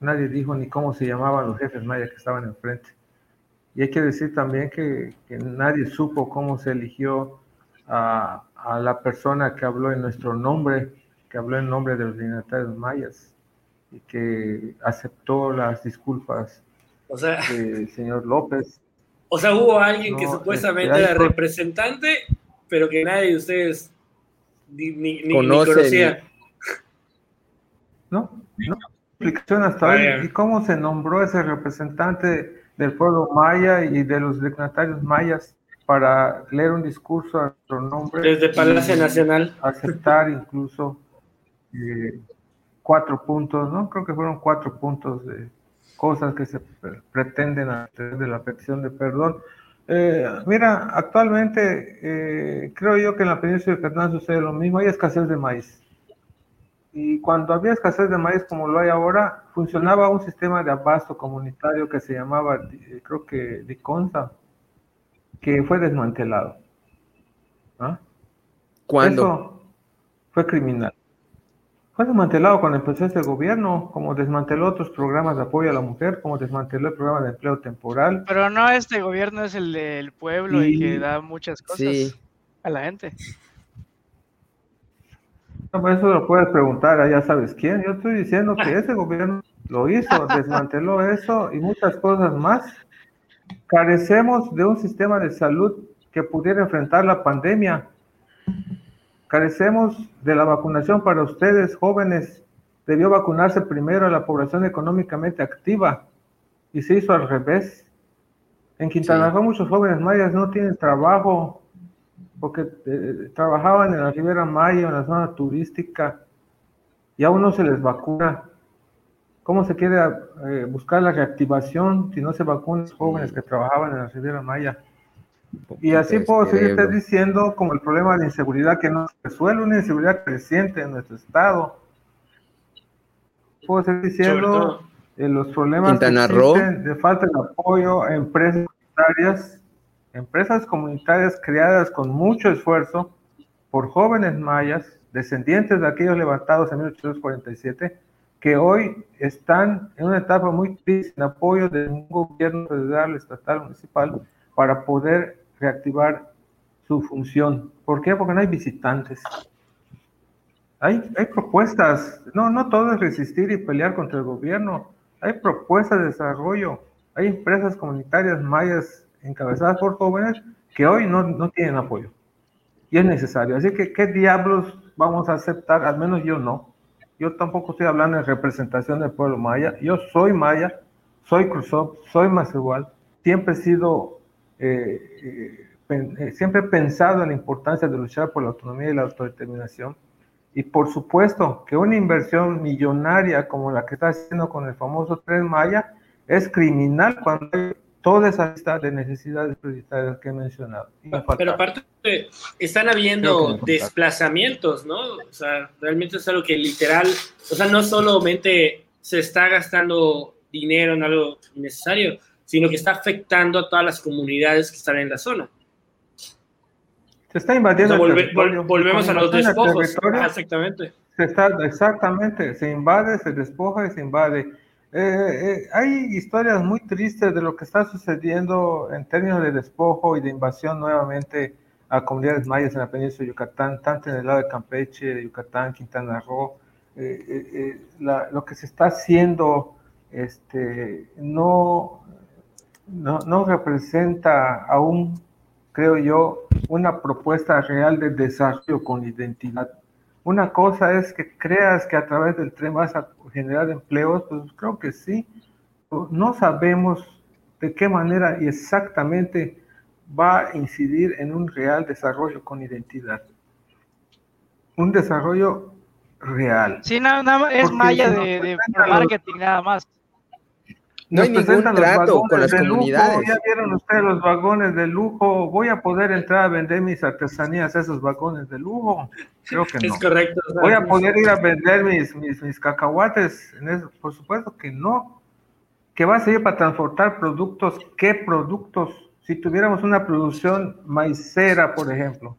Nadie dijo ni cómo se llamaban los jefes mayas que estaban enfrente. Y hay que decir también que, que nadie supo cómo se eligió a, a, la persona que habló en nuestro nombre, que habló en nombre de los dignatarios mayas y que aceptó las disculpas o sea, del señor López. O sea, hubo alguien que supuestamente era representante, pero que nadie de ustedes ni, ni, conocía. No, no explicación hasta ahí. ¿Y cómo se nombró ese representante del pueblo maya y de los dignatarios mayas para leer un discurso a nuestro nombre? Desde Palacio Nacional. Aceptar incluso eh, cuatro puntos, ¿no? Creo que fueron cuatro puntos de cosas que se pretenden hacer de la petición de perdón. Eh, mira, actualmente eh, creo yo que en la península de Yucatán sucede lo mismo, hay escasez de maíz. Y cuando había escasez de maíz como lo hay ahora, funcionaba un sistema de abasto comunitario que se llamaba, eh, creo que Diconsa, que fue desmantelado. ¿Ah? ¿Cuándo? Eso fue criminal. Fue desmantelado cuando empezó este gobierno, como desmanteló otros programas de apoyo a la mujer, como desmanteló el programa de empleo temporal. Pero no, este gobierno es el del pueblo y, que da muchas cosas a la gente. No, eso lo puedes preguntar a ya sabes quién. Yo estoy diciendo que ese gobierno lo hizo, desmanteló eso y muchas cosas más. Carecemos de un sistema de salud que pudiera enfrentar la pandemia Carecemos de la vacunación para ustedes, jóvenes. Debió vacunarse primero a la población económicamente activa y se hizo al revés. En Quintana Roo muchos jóvenes mayas no tienen trabajo porque eh, trabajaban en la Ribera Maya, en la zona turística, y aún no se les vacuna. ¿Cómo se quiere eh, buscar la reactivación si no se vacunan los jóvenes que trabajaban en la Ribera Maya? Y así puedo seguirte diciendo como el problema de inseguridad que no se resuelve, una inseguridad creciente en nuestro estado. Puedo seguir diciendo eh, los problemas de falta de apoyo a empresas comunitarias, empresas comunitarias creadas con mucho esfuerzo por jóvenes mayas, descendientes de aquellos levantados en 1847, que hoy están en una etapa muy triste en apoyo de un gobierno federal, estatal, municipal, para poder reactivar su función. ¿Por qué? Porque no hay visitantes. Hay, hay propuestas, no, no todo es resistir y pelear contra el gobierno. Hay propuestas de desarrollo, hay empresas comunitarias mayas encabezadas por jóvenes que hoy no, no tienen apoyo. Y es necesario. Así que, ¿qué diablos vamos a aceptar? Al menos yo no. Yo tampoco estoy hablando de representación del pueblo maya. Yo soy maya, soy cruzop, soy más igual. Siempre he sido eh, eh, siempre he pensado en la importancia de luchar por la autonomía y la autodeterminación. Y por supuesto que una inversión millonaria como la que está haciendo con el famoso Tren Maya es criminal cuando hay toda esa lista de necesidades prioritarias que he mencionado. Pero aparte, están habiendo desplazamientos, ¿no? O sea, realmente es algo que literal, o sea, no solamente se está gastando dinero en algo innecesario, sino que está afectando a todas las comunidades que están en la zona. Se está invadiendo O sea, el volve- territorio. vol- volvemos a los despojos. territorio, Ah, exactamente. se está, exactamente, se invade, se despoja y se invade. Eh, eh, hay historias muy tristes de lo que está sucediendo en términos de despojo y de invasión nuevamente a comunidades mayas en la península de Yucatán, tanto en el lado de Campeche, Yucatán, Quintana Roo. Eh, eh, eh, lo que se está haciendo este, no, no, no representa aún, creo yo, una propuesta real de desarrollo con identidad. Una cosa es que creas que a través del tren vas a generar empleos, pues creo que sí. No sabemos de qué manera y exactamente va a incidir en un real desarrollo con identidad. Un desarrollo real. Sí, nada, nada más es Porque malla si de, marketing, nada más. No hay ningún trato con las lujo, comunidades. Ya vieron ustedes los vagones de lujo. Voy a poder entrar a vender mis artesanías a esos vagones de lujo. Creo que no. Es correcto. Voy a poder ir a vender mis, mis, mis cacahuates. En eso? Por supuesto que no. ¿Que va a servir para transportar productos? ¿Qué productos? Si tuviéramos una producción maicera, por ejemplo,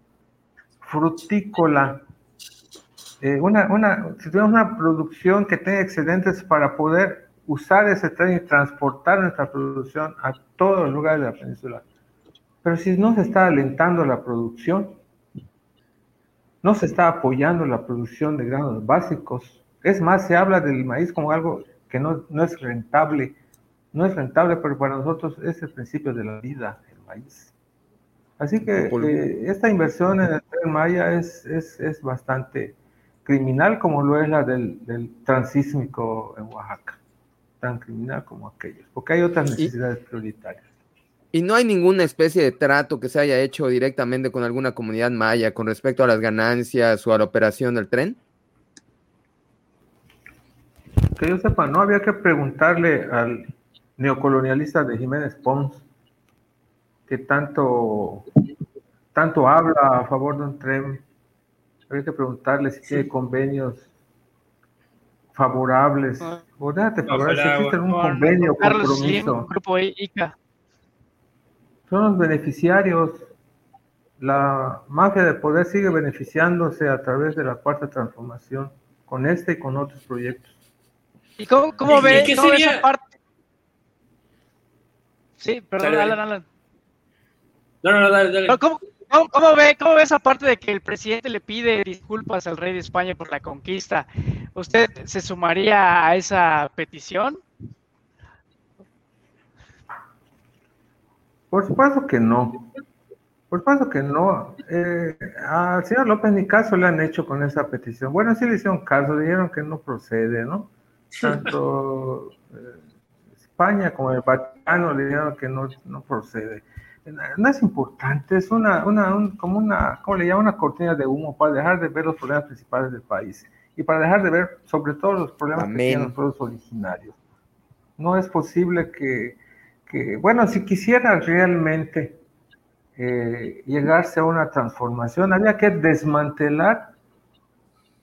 frutícola, eh, una, una, si tuviéramos una producción que tenga excedentes para poder usar ese tren y transportar nuestra producción a todos los lugares de la península. Pero si no se está alentando la producción, no se está apoyando la producción de granos básicos. Es más, se habla del maíz como algo que no, no es rentable. No es rentable, pero para nosotros es el principio de la vida, el maíz. Así que eh, esta inversión en el tren Maya es, es, es bastante criminal como lo es la del, del transísmico en Oaxaca. Tan criminal como aquellos, porque hay otras Y- necesidades prioritarias. Y no hay ninguna especie de trato que se haya hecho directamente con alguna comunidad maya con respecto a las ganancias o a la operación del tren. Que yo sepa, no había que preguntarle al neocolonialista de Jiménez Pons, que tanto, tanto habla a favor de un tren. Había que preguntarle si tiene convenios favorables. Ah. O déjate Bajo favorables, existe algún Con convenio, Carlos Slim, compromiso. grupo ICA. Son los beneficiarios. La mafia del poder sigue beneficiándose a través de la cuarta transformación, con este y con otros proyectos. ¿Y cómo, cómo ¿Y ve, qué cómo ve sería? esa parte? Sí, perdón, Dale, dale. Alan, Alan. No, no, no, dale, dale. ¿Cómo, cómo, cómo ve, ¿Cómo ve esa parte de que el presidente le pide disculpas al rey de España por la conquista? ¿Usted se sumaría a esa petición? Por supuesto que no. Por supuesto que no. Eh, al señor López ni caso le han hecho con esa petición. Bueno, sí le hicieron caso, dijeron que no procede, ¿no? Tanto eh, España como el Vaticano le dijeron que no, no procede. No es importante, es una, una un- como una, ¿cómo le llaman? Una cortina de humo para dejar de ver los problemas principales del país y para dejar de ver sobre todo los problemas que Amén. tienen los pueblos originarios. No es posible que, que bueno, si quisiera realmente eh, llegarse a una transformación, había que desmantelar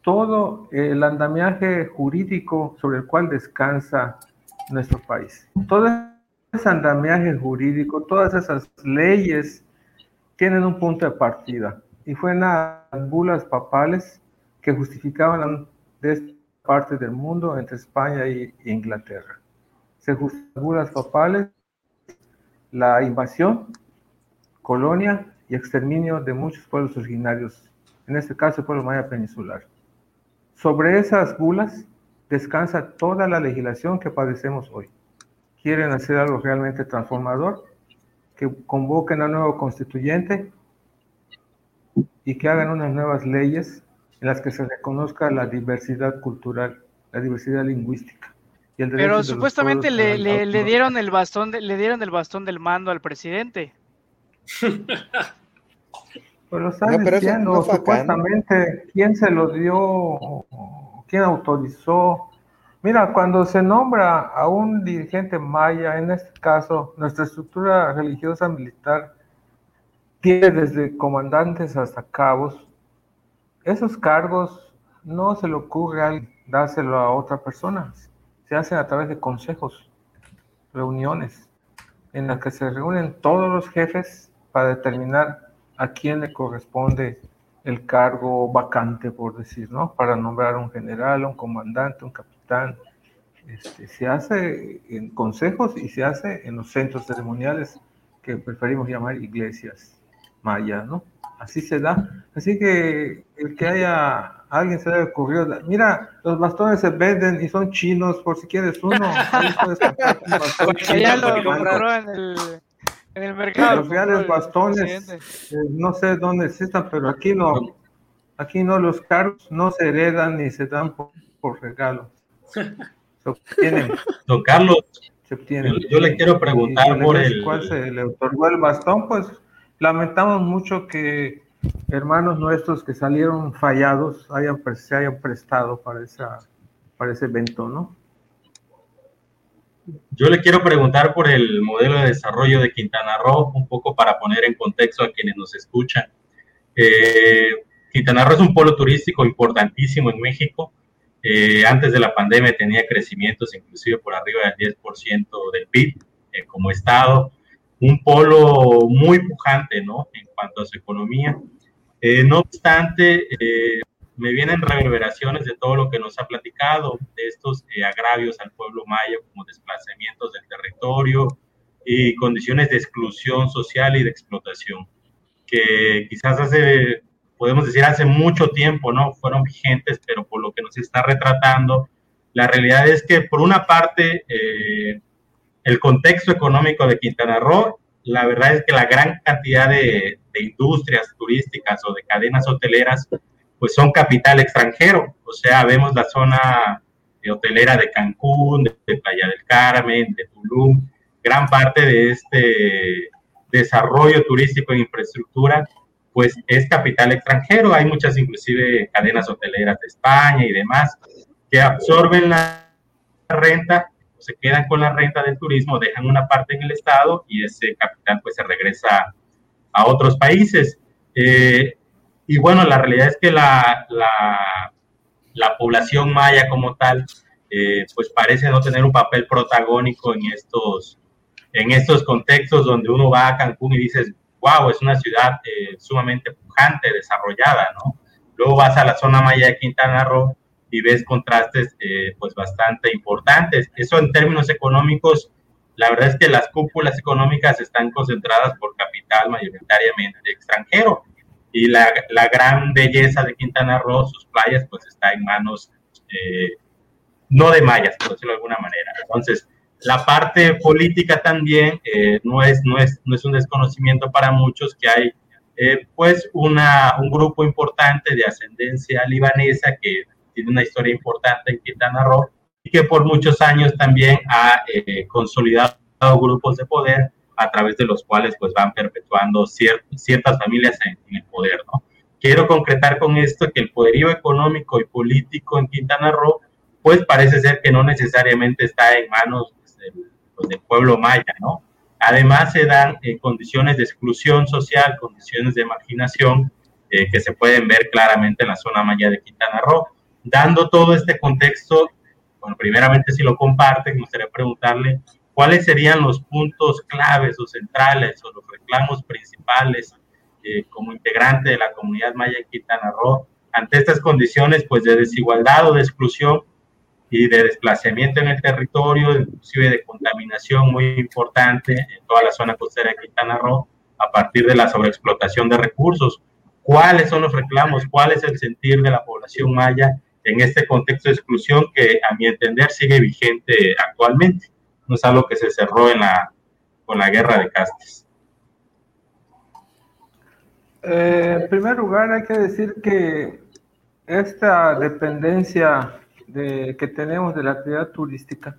todo el andamiaje jurídico sobre el cual descansa nuestro país. Todo ese andamiaje jurídico, todas esas leyes tienen un punto de partida y fue en las bulas papales que justificaban de esta parte del mundo entre España y Inglaterra. Se justificaban bulas papales la invasión, colonia y exterminio de muchos pueblos originarios, en este caso el pueblo maya peninsular. Sobre esas bulas descansa toda la legislación que padecemos hoy. Quieren hacer algo realmente transformador, que convoquen a nuevo constituyente y que hagan unas nuevas leyes en las que se reconozca la diversidad cultural, la diversidad lingüística. y el Pero supuestamente le, dieron el bastón de- le dieron el bastón del mando al presidente. Pues lo están No, pero diciendo, no fue acá, ¿no? supuestamente, ¿quién se lo dio? ¿Quién autorizó? Mira, cuando se nombra a un dirigente maya, en este caso, nuestra estructura religiosa militar tiene desde comandantes hasta cabos. Esos cargos no se le ocurre al dárselo a otra persona. Se hacen a través de consejos, reuniones, en las que se reúnen todos los jefes para determinar a quién le corresponde el cargo vacante, por decir, ¿no? Para nombrar un general, un comandante, un capitán. Este, se hace en consejos y se hace en los centros ceremoniales que preferimos llamar iglesias mayas, ¿no? Así se da. Así que el que haya alguien se le ocurrió, mira, los bastones se venden y son chinos, por si quieres uno. ya lo compró en el, en el mercado. Los reales bastones, eh, no sé dónde están, pero aquí no. Aquí no, los carros no se heredan ni se dan por, regalo. Se obtienen. Don Carlos, Yo, le quiero preguntar por el... ¿Cuál se le otorgó el bastón? Pues lamentamos mucho que hermanos nuestros que salieron fallados hayan, se hayan prestado para, esa, para ese evento, ¿no? Yo le quiero preguntar por el modelo de desarrollo de Quintana Roo, un poco para poner en contexto a quienes nos escuchan. Eh, Quintana Roo es un polo turístico importantísimo en México. Eh, antes de la pandemia tenía crecimientos inclusive por arriba del 10% del PIB eh, como estado. Un polo muy pujante, ¿no? En cuanto a su economía. Eh, no obstante, eh, me vienen reverberaciones de todo lo que nos ha platicado, de estos eh, agravios al pueblo maya, como desplazamientos del territorio y condiciones de exclusión social y de explotación, que quizás hace, podemos decir, hace mucho tiempo, ¿no? Fueron vigentes, pero por lo que nos está retratando, la realidad es que, por una parte, el contexto económico de Quintana Roo la verdad es que la gran cantidad de, industrias turísticas o de cadenas hoteleras, pues son capital extranjero. O sea, vemos la zona hotelera de Cancún, de, Playa del Carmen, de Tulum, gran parte de este desarrollo turístico en infraestructura, pues es capital extranjero. Hay muchas inclusive cadenas hoteleras de España y demás que absorben la renta se quedan con la renta del turismo, dejan una parte en el Estado y ese capital pues se regresa a otros países. Eh, y bueno, la realidad es que la, la, la población maya como tal, eh, pues parece no tener un papel protagónico en estos, en estos contextos donde uno va a Cancún y dices, wow, es una ciudad eh, sumamente pujante, desarrollada, ¿no? Luego vas a la zona maya de Quintana Roo y ves contrastes eh, pues bastante importantes. Eso en términos económicos, la verdad es que las cúpulas económicas están concentradas por capital mayoritariamente extranjero y la, la gran belleza de Quintana Roo, sus playas, pues está en manos eh, no de mayas, por decirlo de alguna manera. Entonces, la parte política también eh, no, es, un desconocimiento para muchos que hay pues una, un grupo importante de ascendencia libanesa que tiene una historia importante en Quintana Roo y que por muchos años también ha eh, consolidado grupos de poder a través de los cuales pues van perpetuando ciertas familias en, el poder. Quiero concretar con esto que el poderío económico y político en Quintana Roo pues parece ser que no necesariamente está en manos pues, del, pueblo maya, ¿no? Además se dan eh, condiciones de exclusión social, condiciones de marginación eh, que se pueden ver claramente en la zona maya de Quintana Roo dando todo este contexto, bueno, primeramente si lo comparte, me gustaría preguntarle cuáles serían los puntos claves o centrales o los reclamos principales eh, como integrante de la comunidad maya en Quintana Roo ante estas condiciones pues de desigualdad o de exclusión y de desplazamiento en el territorio, inclusive de contaminación muy importante en toda la zona costera de Quintana Roo a partir de la sobreexplotación de recursos. ¿Cuáles son los reclamos? ¿Cuál es el sentir de la población maya en este contexto de exclusión que a mi entender sigue vigente actualmente. No es algo que se cerró en la, con la guerra de castes. Eh, en primer lugar, hay que decir que esta dependencia de, que tenemos de la actividad turística,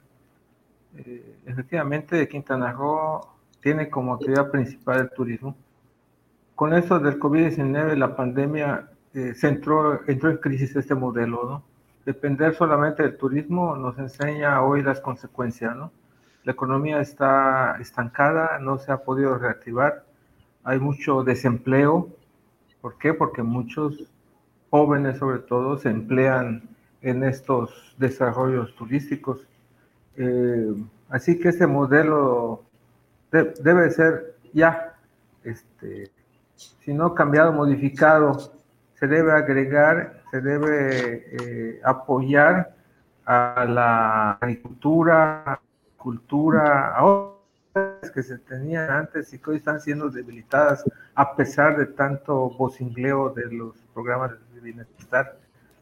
eh, efectivamente Quintana Roo tiene como actividad principal el turismo. Con eso del COVID-19, la pandemia eh, se entró, entró en crisis este modelo, ¿no? Depender solamente del turismo nos enseña hoy las consecuencias, ¿no? La economía está estancada, no se ha podido reactivar, hay mucho desempleo. ¿Por qué? Porque muchos jóvenes, sobre todo, se emplean en estos desarrollos turísticos. Eh, así que este modelo debe ser ya este, sino cambiado, modificado. Se debe agregar, se debe eh, apoyar a la agricultura, cultura, a que se tenían antes y que hoy están siendo debilitadas a pesar de tanto vocingleo de los programas de bienestar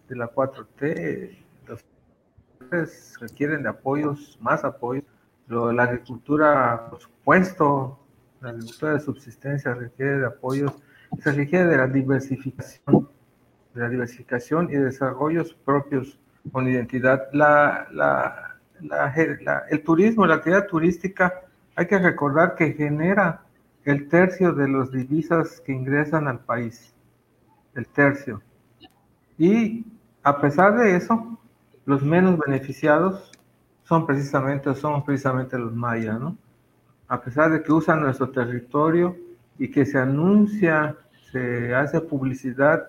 de la 4T. Los requieren de apoyos, más apoyos. La agricultura, por supuesto, la agricultura de subsistencia requiere de apoyos, se requiere de la diversificación, de la diversificación y desarrollos propios con identidad. La, la, el turismo, la actividad turística, hay que recordar que genera el tercio de las divisas que ingresan al país, el tercio. Y a pesar de eso, los menos beneficiados son precisamente, son precisamente los mayas, ¿no? A pesar de que usan nuestro territorio y que se anuncia, se hace publicidad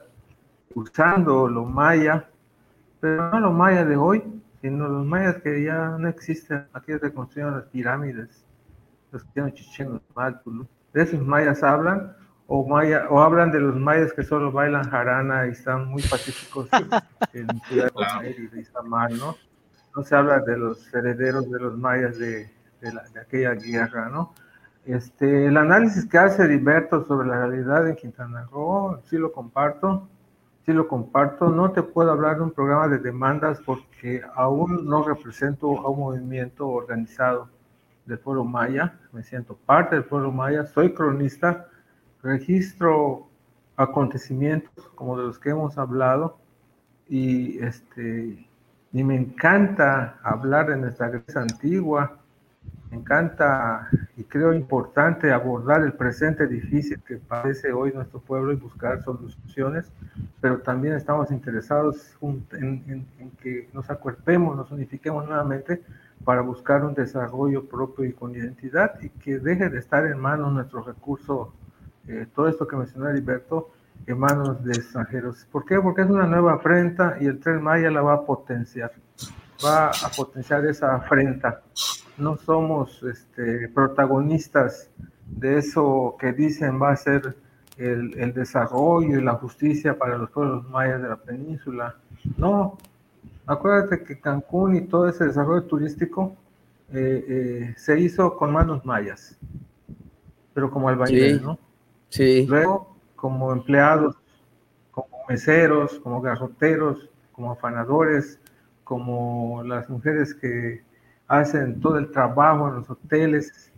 usando lo maya, pero no lo maya de hoy, sino los mayas que ya no existen. Aquí se construyeron las pirámides, los que tienen chichenos, De esos mayas hablan, o, maya, o hablan de los mayas que solo bailan jarana y están muy pacíficos en Ciudad de y de Isamar, ¿no? No se habla de los herederos de los mayas de, de, la, de aquella guerra, ¿no? Este, el análisis que hace Heriberto sobre la realidad en Quintana Roo, sí lo comparto, sí lo comparto. No te puedo hablar de un programa de demandas porque aún no represento a un movimiento organizado del pueblo maya, me siento parte del pueblo maya, soy cronista, registro acontecimientos como de los que hemos hablado y este y me encanta hablar de nuestra Grecia antigua, me encanta y creo importante abordar el presente difícil que padece hoy nuestro pueblo y buscar soluciones, pero también estamos interesados en, en que nos acuerpemos, nos unifiquemos nuevamente para buscar un desarrollo propio y con identidad y que deje de estar en manos nuestro recurso, eh, todo esto que mencionó Heriberto, en manos de extranjeros. ¿Por qué? Porque es una nueva afrenta y el Tren Maya la va a potenciar, va a potenciar esa afrenta. No somos este, protagonistas de eso que dicen va a ser el, el desarrollo y la justicia para los pueblos mayas de la península. No, Acuérdate que Cancún y todo ese desarrollo turístico eh, eh, se hizo con manos mayas, pero como albañiles, ¿no? Sí. Luego, como empleados, como meseros, como garroteros, como afanadores, como las mujeres que hacen todo el trabajo en los hoteles.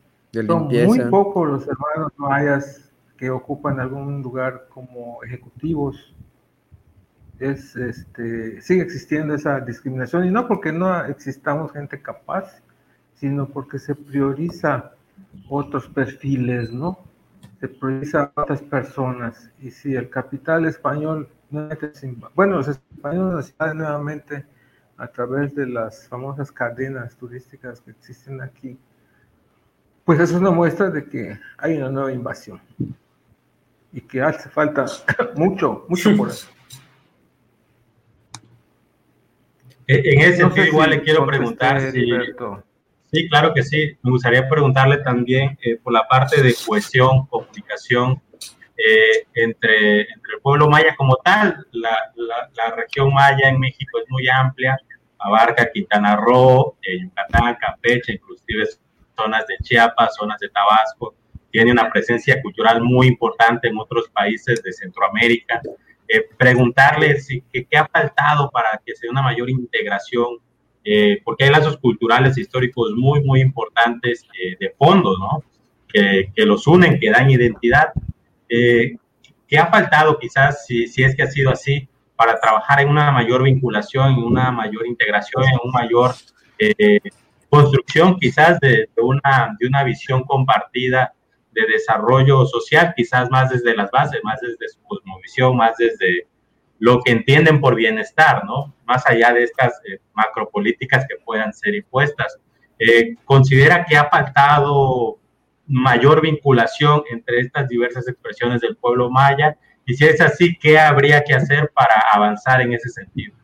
Son muy pocos los hermanos mayas que ocupan algún lugar como ejecutivos es, este, sigue existiendo esa discriminación y no porque no existamos gente capaz, sino porque se prioriza otros perfiles, ¿no? Se prioriza otras personas. Y si el capital español, bueno, los españoles nuevamente a través de las famosas cadenas turísticas que existen aquí, pues eso es una muestra de que hay una nueva invasión y que hace falta mucho, mucho por eso. E, en ese sentido, igual le quiero preguntar si... Sí, claro que sí. Me gustaría preguntarle también eh, por la parte de cohesión, comunicación eh, entre, entre, el pueblo maya como tal. La, la, región maya en México es muy amplia, abarca Quintana Roo, eh, Yucatán, Campeche, inclusive zonas de Chiapas, zonas de Tabasco. Tiene una presencia cultural muy importante en otros países de Centroamérica. Eh, preguntarle si, qué, ha faltado para que sea una mayor integración, eh, porque hay lazos culturales e históricos muy, muy importantes eh, de fondo, ¿no? Que, que, los unen, que dan identidad. ¿Qué ha faltado quizás, si, si es que ha sido así, para trabajar en una mayor vinculación, en una mayor integración, en una mayor construcción quizás de, de, una, de una visión compartida de desarrollo social, quizás más desde las bases, más desde su cosmovisión, más desde lo que entienden por bienestar, ¿no? Más allá de estas eh, macropolíticas que puedan ser impuestas. Eh, ¿Considera que ha faltado mayor vinculación entre estas diversas expresiones del pueblo maya? Y si es así, ¿qué habría que hacer para avanzar en ese sentido?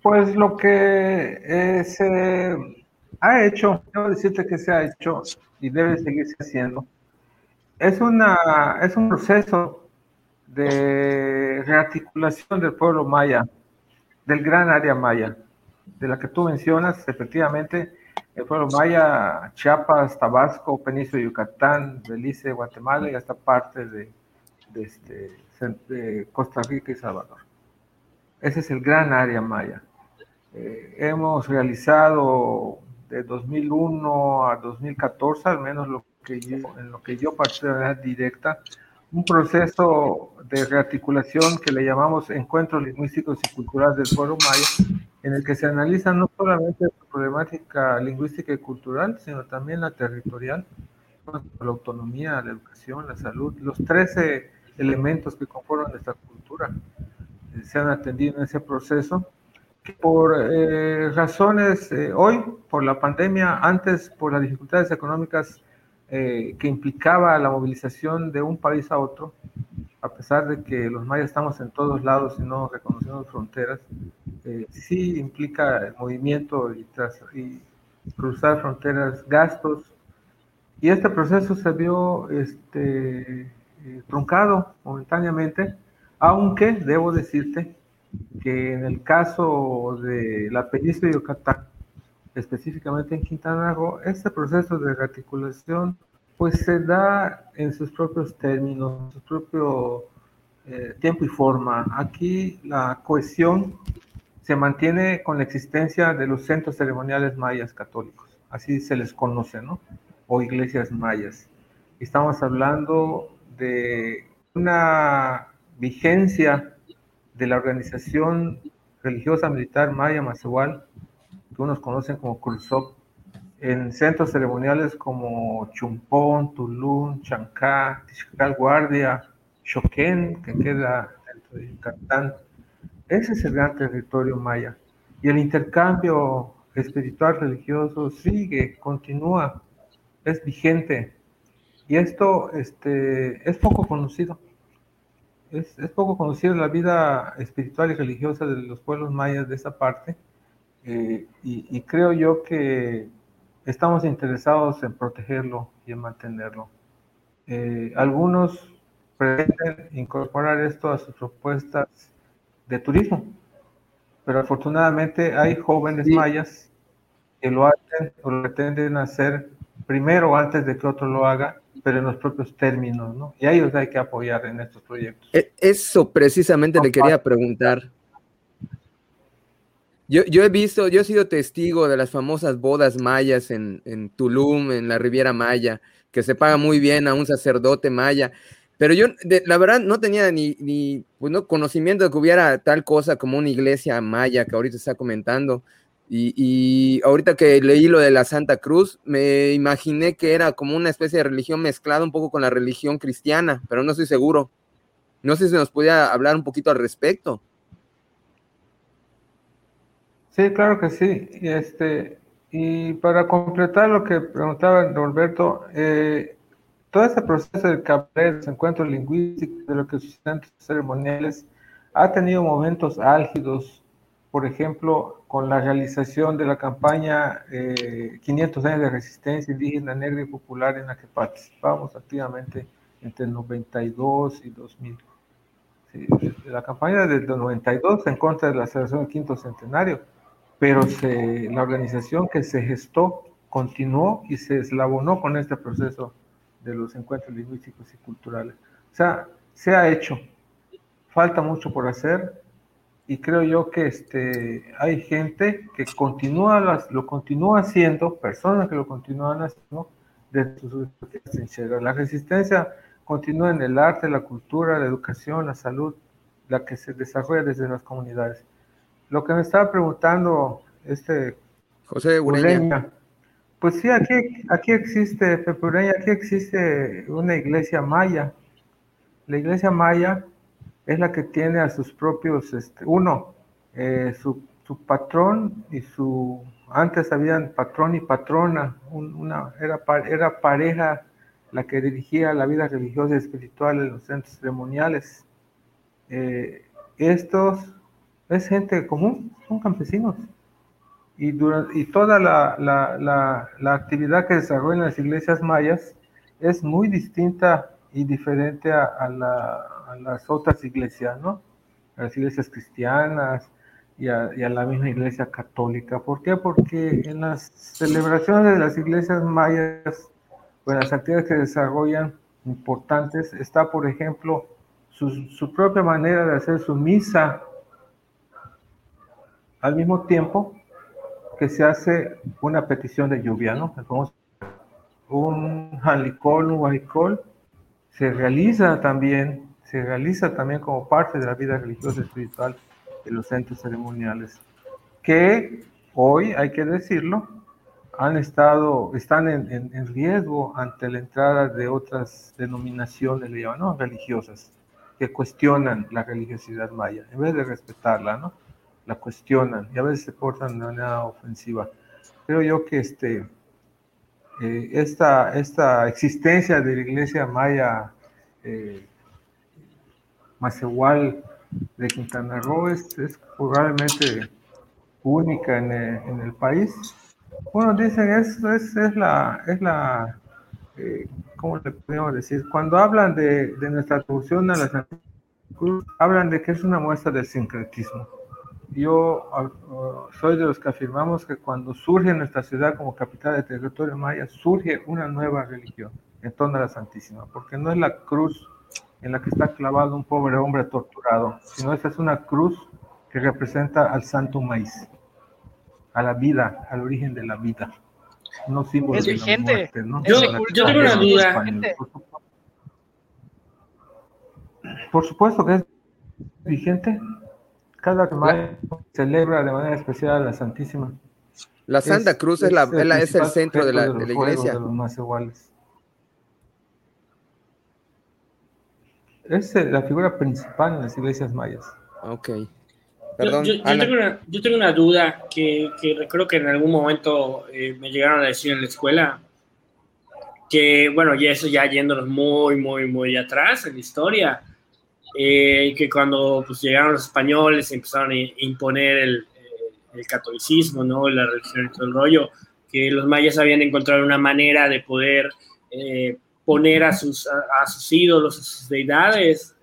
Pues lo que eh, se ha hecho, debo decirte que se ha hecho y debe seguirse haciendo, Es, una, es un proceso de rearticulación del pueblo maya, del gran área maya, de la que tú mencionas, efectivamente, el pueblo maya, Chiapas, Tabasco, Península de Yucatán, Belice, Guatemala y hasta parte de, este, Costa Rica y Salvador. Ese es el gran área maya. Eh, hemos realizado de 2001 a 2014, al menos lo que yo, en lo que yo participé directa, un proceso de rearticulación que le llamamos Encuentros Lingüísticos y Culturales del Pueblo Maya, en el que se analiza no solamente la problemática lingüística y cultural, sino también la territorial, la autonomía, la educación, la salud, los 13 elementos que conforman nuestra cultura eh, se han atendido en ese proceso. Por eh, razones, eh, hoy, por la pandemia, antes por las dificultades económicas que implicaba la movilización de un país a otro, a pesar de que los mayas estamos en todos lados y no reconocemos fronteras, sí implica el movimiento y, y cruzar fronteras, gastos, y este proceso se vio este, eh, truncado momentáneamente, aunque debo decirte que en el caso de la península de Yucatán, específicamente en Quintana Roo, este proceso de rearticulación pues se da en sus propios términos, su propio eh, tiempo y forma. Aquí la cohesión se mantiene con la existencia de los centros ceremoniales mayas católicos, así se les conoce, ¿no? O iglesias mayas. Estamos hablando de una vigencia de la organización religiosa militar Maya Mazual, que unos conocen como Cruzop, en centros ceremoniales como Chumpón, Tulum, Chancá, Tixcal Guardia, Choquén, que queda dentro de Yucatán. Ese es el gran territorio maya. Y el intercambio espiritual religioso sigue, continúa, es vigente. Y esto este, es poco conocido. Es, es, poco conocido la vida espiritual y religiosa de los pueblos mayas de esa parte. Eh, y, y, creo yo que estamos interesados en protegerlo y en mantenerlo. Eh, algunos pretenden incorporar esto a sus propuestas de turismo, pero afortunadamente hay jóvenes sí. mayas que lo hacen o lo pretenden hacer primero antes de que otro lo haga pero en los propios términos, ¿no? Y a ellos hay que apoyar en estos proyectos. E, eso precisamente le quería preguntar. Yo, yo, he visto, yo he sido testigo de las famosas bodas mayas en, Tulum, en la Riviera Maya, que se paga muy bien a un sacerdote maya, pero yo, de, la verdad, no tenía ni, ni pues no, conocimiento de que hubiera tal cosa como una iglesia maya que ahorita está comentando. Y, y, ahorita que leí lo de la Santa Cruz, me imaginé que era como una especie de religión mezclada un poco con la religión cristiana, pero no estoy seguro. No sé si nos podía hablar un poquito al respecto. Sí, claro que sí. Este, y para completar lo que preguntaba Norberto, eh, todo este proceso del cabaret, encuentros lingüísticos, de lo que ceremoniales, ha tenido momentos álgidos, por ejemplo, con la realización de la campaña eh, 500 años de resistencia indígena, negra y popular en la que participamos activamente entre el 92 y 2000. Sí, la campaña desde el 92 en contra de la celebración del quinto centenario, pero se, la organización que se gestó continuó y se eslabonó con este proceso de los encuentros lingüísticos y culturales. O sea, se ha hecho, falta mucho por hacer, y creo yo que este, hay gente que continúa las, lo continúa haciendo, personas que lo continúan haciendo desde sus trincheras. La resistencia continúa en el arte, la cultura, la educación, la salud, la que se desarrolla desde las comunidades. Lo que me estaba preguntando este José Ureña, pues sí, aquí, aquí existe, Pepe Ureña, aquí existe una iglesia maya. La iglesia maya es la que tiene a sus propios, este, uno, eh, su, su, patrón y su, antes habían patrón y patrona, un, una, era, era pareja la que dirigía la vida religiosa y espiritual en los centros ceremoniales. Eh, estos es gente común, son campesinos. Y, durante, y toda la, la, la, la actividad que desarrollan las iglesias mayas es muy distinta y diferente a, las otras iglesias, ¿no? A las iglesias cristianas y a, la misma iglesia católica. ¿Por qué? Porque en las celebraciones de las iglesias mayas, o en las actividades que desarrollan importantes, está, por ejemplo, su, su propia manera de hacer su misa al mismo tiempo que se hace una petición de lluvia, ¿no? un jalicol, un guajicol, se realiza también, se realiza también como parte de la vida religiosa espiritual de los centros ceremoniales, que hoy, hay que decirlo, han estado, están en, riesgo ante la entrada de otras denominaciones, religiosas, que cuestionan la religiosidad maya, en vez de respetarla, ¿no? La cuestionan y a veces se portan de manera ofensiva. Creo yo que este, eh, esta, esta existencia de la iglesia maya eh, de Quintana Roo es, probablemente única en el, país. Bueno, dicen, es, es, es la, es la eh, ¿cómo le podemos decir? Cuando hablan de, de nuestra atribución a la Cruz, hablan de que es una muestra del sincretismo yo ah, ah, soy de los que afirmamos que cuando surge nuestra ciudad como capital de territorio maya, surge una nueva religión en torno a la Santísima, porque no es la cruz en la que está clavado un pobre hombre torturado, sino esa es una cruz que representa al santo maíz, a la vida, al origen de la vida. No símbolo es vigente. Yo, yo tengo una duda. Por supuesto que es vigente. Cada mayo celebra de manera especial a la Santísima. La Santa Cruz es, la, es, el centro de la, de la iglesia. los más iguales. Es eh, la figura principal en las iglesias mayas. Ok. Perdón, yo, tengo una, yo, tengo una, duda que, que recuerdo que en algún momento eh, me llegaron a decir en la escuela que, bueno, y eso ya yéndonos muy, muy, muy atrás en la historia, eh, que cuando pues, llegaron los españoles empezaron a imponer el, eh, el, catolicismo, ¿no? la religión y todo el rollo, que los mayas habían encontrado una manera de poder eh, poner a sus, a, sus ídolos, a sus deidades,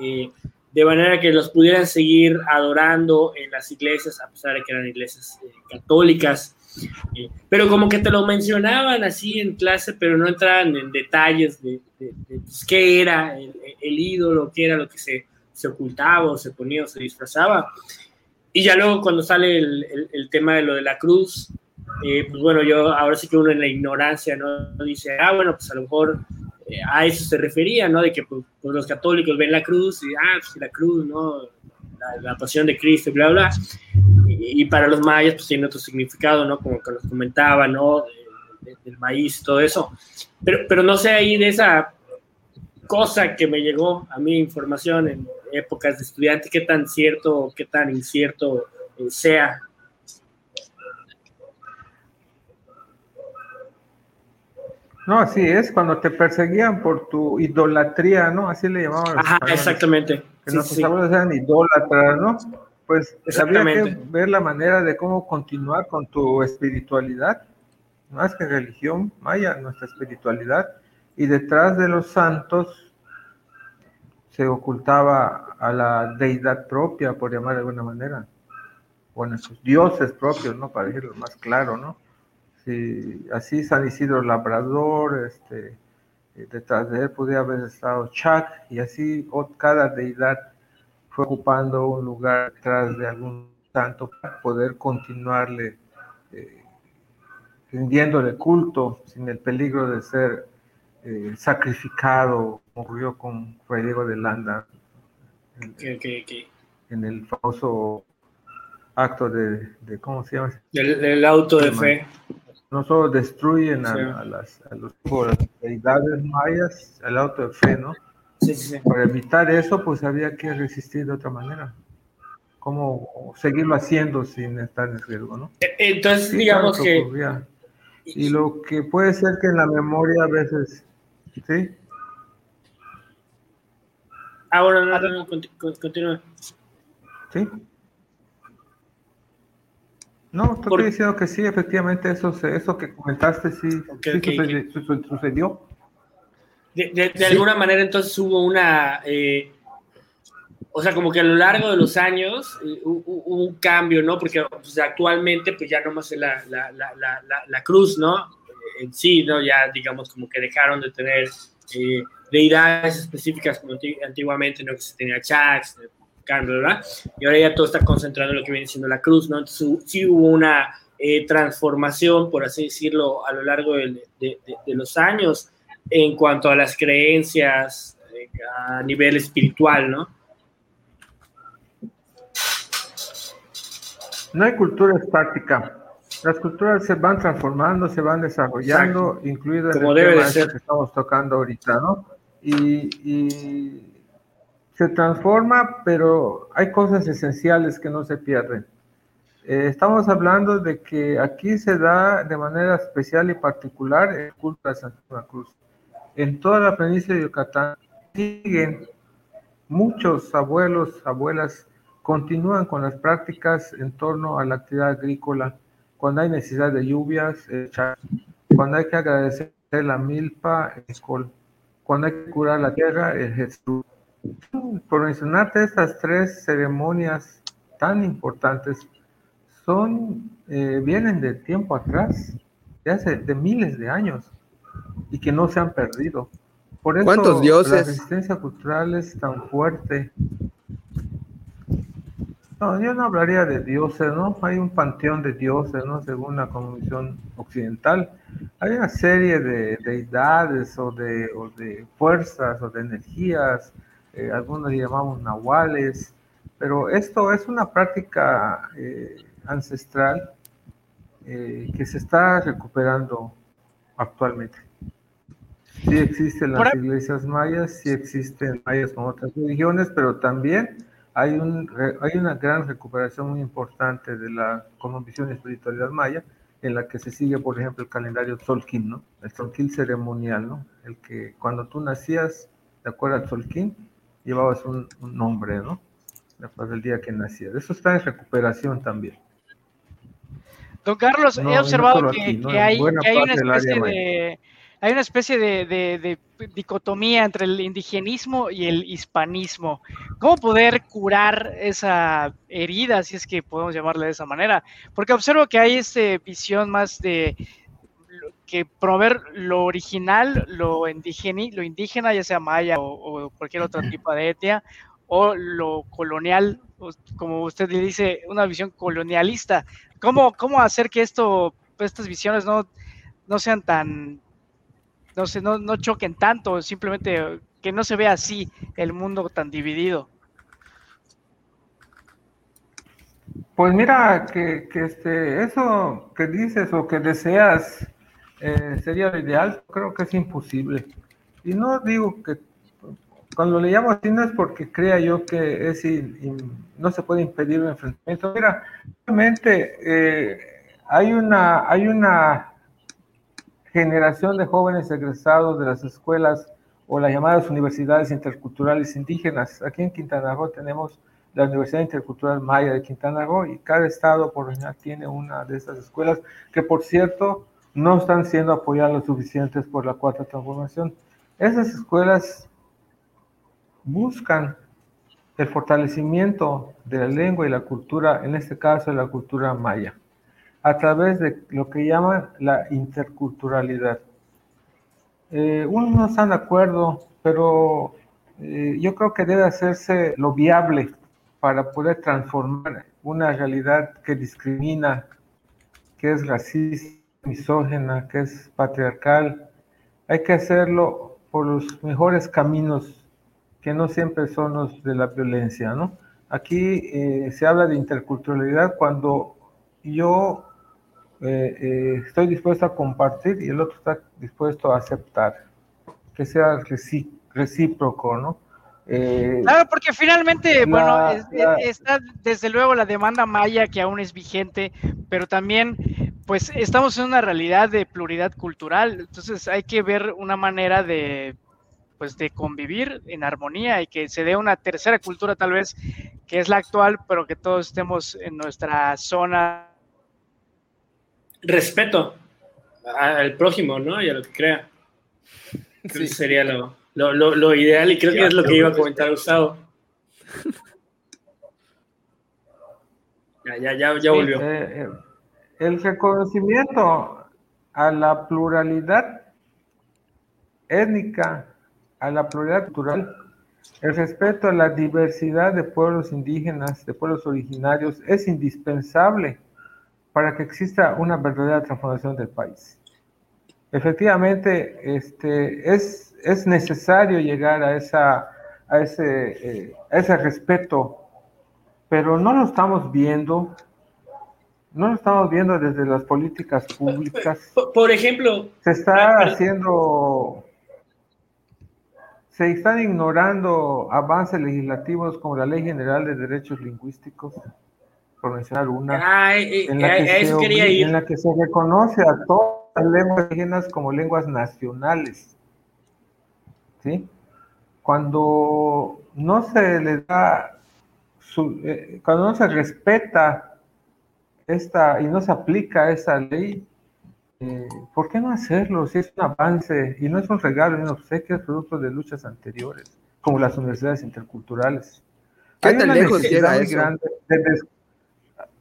eh, de manera que los pudieran seguir adorando en las iglesias, a pesar de que eran iglesias católicas. Pero como que te lo mencionaban así en clase, pero no entraban en detalles de, pues, qué era el, ídolo, qué era lo que se, se, ocultaba o se ponía o se disfrazaba. Y ya luego cuando sale el, el, tema de lo de la cruz, eh, pues bueno, yo ahora sí que uno en la ignorancia, ¿no? Dice, ah, bueno, pues a lo mejor eh, a eso se refería, ¿no? De que pues, pues, los católicos ven la cruz y, ah, pues la cruz, ¿no? La, pasión de Cristo, bla, bla. Y, para los mayas, pues tiene otro significado, ¿no? Como que nos comentaba, ¿no? del maíz, todo eso. Pero, pero no sé ahí de esa cosa que me llegó a mí información en épocas de estudiante, qué tan cierto o qué tan incierto eh, sea. No, así es, cuando te perseguían por tu idolatría, ¿no? Así le llamaban. Ajá, exactamente. Que nuestros abuelos eran idólatras, ¿no? Pues había que ver la manera de cómo continuar con tu espiritualidad más que religión maya, nuestra espiritualidad, y detrás de los santos se ocultaba a la deidad propia, por llamar de alguna manera, o a nuestros dioses propios, ¿no? Para decirlo más claro, ¿no? Si, así San Isidro Labrador, este, eh, detrás de él podía haber estado Chac, y así cada deidad fue ocupando un lugar detrás de algún santo para poder continuarle eh, rindiéndole culto sin el peligro de ser eh, sacrificado, como ocurrió con Fray Diego de Landa en, el famoso acto de, ¿cómo se llama? El, auto de fe. No solo destruyen a, las, a los deidades mayas, el auto de fe, ¿no? Sí, sí, Para evitar eso, pues había que resistir de otra manera. ¿Cómo seguirlo haciendo sin estar en riesgo, no? E, entonces, digamos que, y lo que puede ser que en la memoria a veces, ¿sí? Ah, bueno, no, no, continúa. ¿Sí? No, estoy diciendo que sí, efectivamente, eso, eso que comentaste sí, sí Sucedió, de, alguna manera entonces hubo una, eh, o sea, como que a lo largo de los años eh, hubo, un cambio, ¿no? Porque pues, actualmente pues ya no más es la, la, la, la, cruz, ¿no? En sí, ¿no? Ya digamos como que dejaron de tener eh, deidades específicas como antiguamente, ¿no? Que se tenía Chax, ¿verdad? Y ahora ya todo está concentrado en lo que viene siendo la cruz, ¿no? Entonces sí hubo una eh, transformación, por así decirlo, a lo largo de, de, de los años en cuanto a las creencias eh, a nivel espiritual, ¿no? No hay cultura estática. Las culturas se van transformando, se van desarrollando, incluido en el tema este que estamos tocando ahorita, ¿no? Y, se transforma, pero hay cosas esenciales que no se pierden. Eh, estamos hablando de que aquí se da de manera especial y particular el culto a Santa Cruz en toda la península de Yucatán. Siguen muchos abuelos, abuelas, continúan con las prácticas en torno a la actividad agrícola, cuando hay necesidad de lluvias, cuando hay que agradecer la milpa, el col, cuando hay que curar la tierra, el Jesús. Por mencionarte estas tres ceremonias tan importantes, son, eh, vienen de tiempo atrás, hace de miles de años y que no se han perdido. Por eso ¿Cuántos dioses? la resistencia cultural es tan fuerte. No, yo no hablaría de dioses, ¿no? Hay un panteón de dioses, ¿no? Según la Convención Occidental. Hay una serie de deidades o de, o de fuerzas o de energías, eh, algunos llamamos nahuales, pero esto es una práctica eh, ancestral eh, que se está recuperando actualmente. Sí existen las iglesias mayas, sí existen mayas con otras religiones, pero también hay, un, hay una gran recuperación muy importante de la cosmovisión y espiritualidad maya, en la que se sigue, por ejemplo, el calendario Tzolkin, ¿no? El Tzolkin ceremonial, ¿no? El que cuando tú nacías, de acuerdo al Tzolkin, llevabas un, nombre, ¿no? Después del día que nacías. Eso está en recuperación también. Don Carlos, he observado que, hay, que, hay, una especie de hay una especie de, dicotomía entre el indigenismo y el hispanismo. ¿Cómo poder curar esa herida, si es que podemos llamarle de esa manera? Porque observo que hay esta visión más de que promover lo original, lo, indígena, lo indígena, ya sea maya o, cualquier otro tipo de etnia, o lo colonial, como usted dice, una visión colonialista. ¿Cómo, cómo hacer que esto, estas visiones no, no sean tan no se no, no choquen tanto, simplemente que no se vea así el mundo tan dividido. Pues mira, que, este, eso que dices o que deseas eh, sería lo ideal, creo que es imposible. Y no digo que cuando le llamo así no es porque crea yo que es no se puede impedir un enfrentamiento. Mira, realmente eh, hay una hay una generación de jóvenes egresados de las escuelas o las llamadas universidades interculturales indígenas. Aquí en Quintana Roo tenemos la Universidad Intercultural Maya de Quintana Roo y cada estado por general tiene una de estas escuelas que por cierto no están siendo apoyadas lo suficientes por la cuarta transformación. Esas escuelas buscan el fortalecimiento de la lengua y la cultura, en este caso la cultura maya a través de lo que llaman la interculturalidad. Eh, unos no están de acuerdo, pero eh, yo creo que debe hacerse lo viable para poder transformar una realidad que discrimina, que es racista, misógena, que es patriarcal. Hay que hacerlo por los mejores caminos que no siempre son los de la violencia, ¿no? Aquí eh, se habla de interculturalidad cuando yo eh, eh, estoy dispuesto a compartir y el otro está dispuesto a aceptar, que sea recíproco, ¿no? Eh, claro, porque finalmente, bueno, está desde luego la demanda maya que aún es vigente, pero también, pues, estamos en una realidad de pluralidad cultural, entonces hay que ver una manera de, pues, de convivir en armonía y que se dé una tercera cultura tal vez, que es la actual, pero que todos estemos en nuestra zona respeto al prójimo, ¿no? Y a lo que crea. Sí. Sería lo, lo, lo, ideal y creo que es lo que iba a comentar Gustavo. Ya, ya, ya, ya volvió. Eh, eh, el reconocimiento a la pluralidad étnica, a la pluralidad cultural, el respeto a la diversidad de pueblos indígenas, de pueblos originarios, es indispensable para que exista una verdadera transformación del país. Efectivamente, este, es, es necesario llegar a, esa, a, ese, eh, a ese respeto, pero no lo estamos viendo, no lo estamos viendo desde las políticas públicas. Por, ejemplo, se está haciendo, se están ignorando avances legislativos como la Ley General de Derechos Lingüísticos, por mencionar una, en, la que se en la que se reconoce a todas las lenguas indígenas como lenguas nacionales. ¿Sí? Cuando no se le da, eh, cuando no se respeta esta y no se aplica esa ley, eh, ¿por qué no hacerlo? Si es un avance y no es un regalo ni un obsequio, es producto de luchas anteriores, como las universidades interculturales. ¿Qué tan lejos llega eso? Grande de,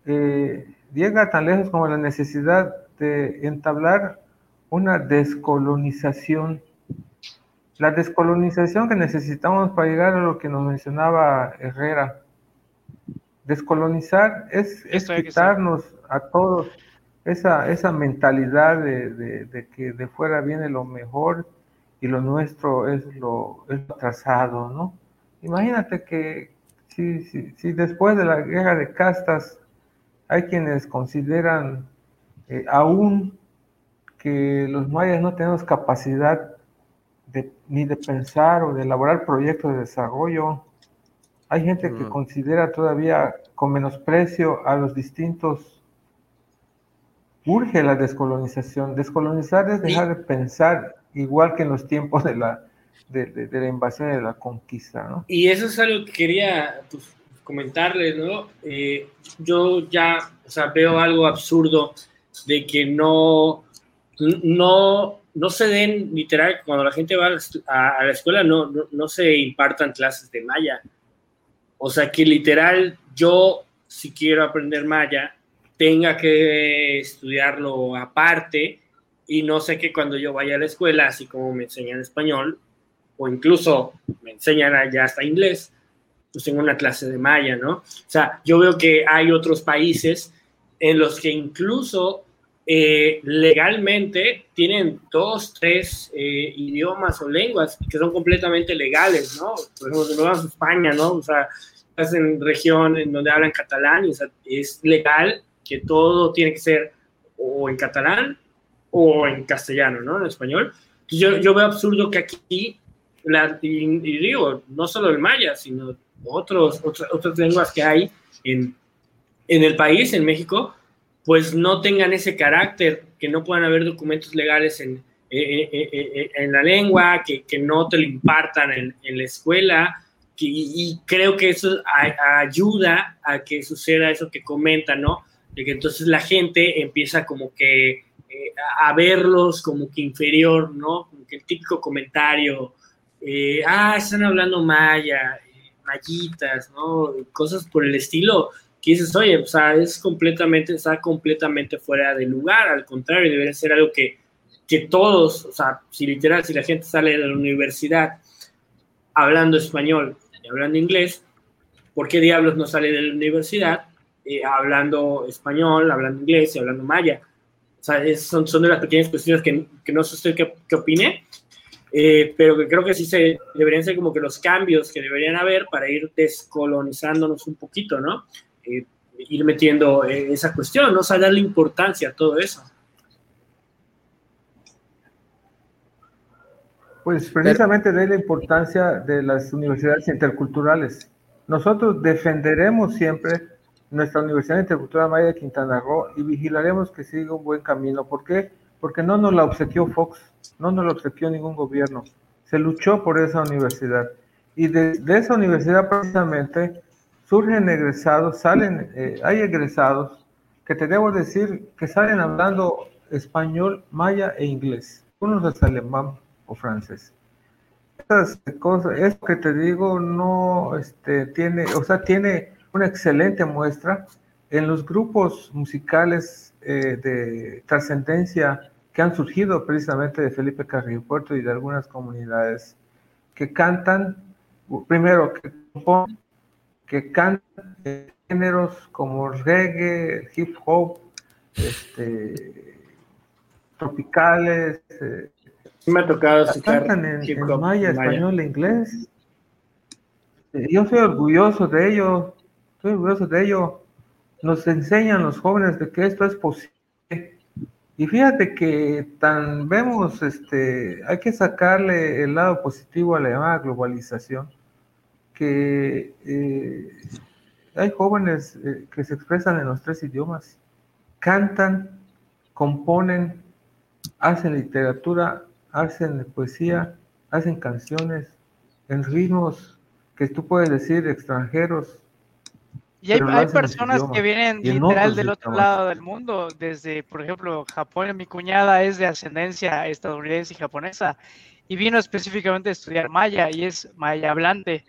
eh, llega tan lejos como la necesidad de entablar una descolonización. La descolonización que necesitamos para llegar a lo que nos mencionaba Herrera. Descolonizar es, quitarnos a todos esa, esa mentalidad de, que de fuera viene lo mejor y lo nuestro es lo, es lo atrasado, ¿no? Imagínate que si, si, si después de la guerra de castas hay quienes consideran eh, aún que los mayas no tenemos capacidad ni de pensar o de elaborar proyectos de desarrollo. Hay gente que mm. considera todavía con menosprecio a los distintos. Urge la descolonización. Descolonizar es dejar de pensar igual que en los tiempos de la, de, la invasión y de la conquista. ¿no? Y eso es algo que quería pues, comentarles, ¿no? Eh, yo ya, o sea, veo algo absurdo de que no, no, no se den, literal, cuando la gente va a, la escuela, no, no, se impartan clases de maya. O sea, que literal, yo, si quiero aprender maya, tenga que estudiarlo aparte y no sé que cuando yo vaya a la escuela, así como me enseñan español, o incluso me enseñan ya hasta inglés, pues en una clase de maya, ¿no? O sea, yo veo que hay otros países en los que incluso eh, legalmente tienen dos, tres eh, idiomas o lenguas que son completamente legales, ¿no? Por ejemplo, no España, ¿no? O sea, estás en región en donde hablan catalán y o sea, es legal que todo tiene que ser o en catalán o en castellano, ¿no? En español. Yo, yo veo absurdo que aquí, la, y, digo, no solo el maya, sino otros, otras lenguas que hay en, en el país, en México, pues no tengan ese carácter, que no puedan haber documentos legales en, en, la lengua, que, que, no te lo impartan en, en la escuela. y, creo que eso ayuda a que suceda eso que comenta, ¿no? Que entonces la gente empieza como que eh, a verlos como que inferior, ¿no? Como que el típico comentario, eh, ah, están hablando maya, mallitas, ¿no? Cosas por el estilo que dices, oye, o sea, es completamente, está completamente fuera de lugar, al contrario, debería ser algo que, que todos, o sea, si literal, si la gente sale de la universidad hablando español y hablando inglés, ¿por qué diablos no sale de la universidad eh, hablando español, hablando inglés y hablando maya? O sea, son, son de las pequeñas cuestiones que, que no sé usted qué, qué opine, eh, pero que creo que sí se deberían ser como que los cambios que deberían haber para ir descolonizándonos un poquito, ¿no? Eh, ir metiendo eh, esa cuestión, ¿no? O sea, darle importancia a todo eso. Pues precisamente de la importancia de las universidades interculturales. Nosotros defenderemos siempre nuestra Universidad Intercultural Maya de Quintana Roo y vigilaremos que siga un buen camino. ¿Por qué? Porque no nos la obsequió Fox no nos lo obsequió ningún gobierno. Se luchó por esa universidad. Y de, esa universidad precisamente surgen egresados, salen, eh, hay egresados que te debo decir que salen hablando español, maya e inglés. Unos es alemán, o francés. Estas cosas, esto que te digo no este, tiene, o sea, tiene una excelente muestra en los grupos musicales eh, de trascendencia que han surgido precisamente de Felipe Carrillo Puerto y de algunas comunidades que cantan, primero, que, que cantan géneros como reggae, hip hop, este, tropicales. Eh, me ha tocado cantan en, maya, español e inglés. Eh, yo soy orgulloso de ello, estoy orgulloso de ello. Nos enseñan los jóvenes de que esto es posible. Y fíjate que tan vemos, este, hay que sacarle el lado positivo a la llamada globalización, que eh, hay jóvenes eh, que se expresan en los tres idiomas, cantan, componen, hacen literatura, hacen poesía, hacen canciones en ritmos que tú puedes decir extranjeros. Y hay, personas que vienen literal del otro lado del mundo, desde, por ejemplo, Japón. Mi cuñada es de ascendencia estadounidense y japonesa y vino específicamente a estudiar maya y es maya hablante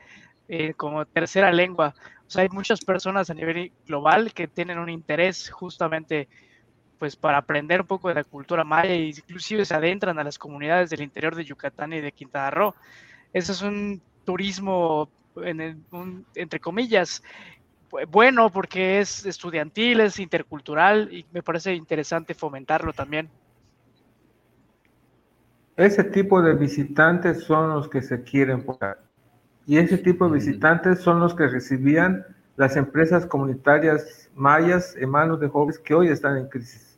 eh, como tercera lengua. O sea, hay muchas personas a nivel global que tienen un interés justamente pues para aprender un poco de la cultura maya e inclusive se adentran a las comunidades del interior de Yucatán y de Quintana Roo. Eso es un turismo, en entre comillas, bueno porque es estudiantil, es intercultural y me parece interesante fomentarlo también. Ese tipo de visitantes son los que se quieren y ese tipo de visitantes son los que recibían las empresas comunitarias mayas en manos de jóvenes que hoy están en crisis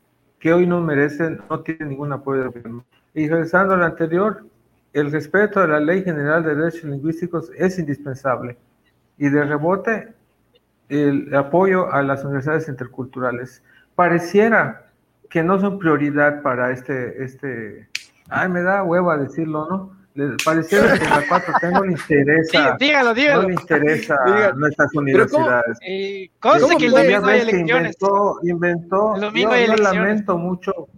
que hoy no merecen, no tienen ningún apoyo del gobierno. Y regresando al anterior, el respeto a la Ley General de Derechos Lingüísticos es indispensable. Y de rebote, el apoyo a las universidades interculturales. Pareciera que no son prioridad para este, este, ay, me da hueva decirlo, ¿no? pareciera que la 4 no le interesa. dígalo, dígalo. No le interesa nuestras universidades. Eh, cosa que el domingo hay elecciones. Inventó, inventó yo, lamento mucho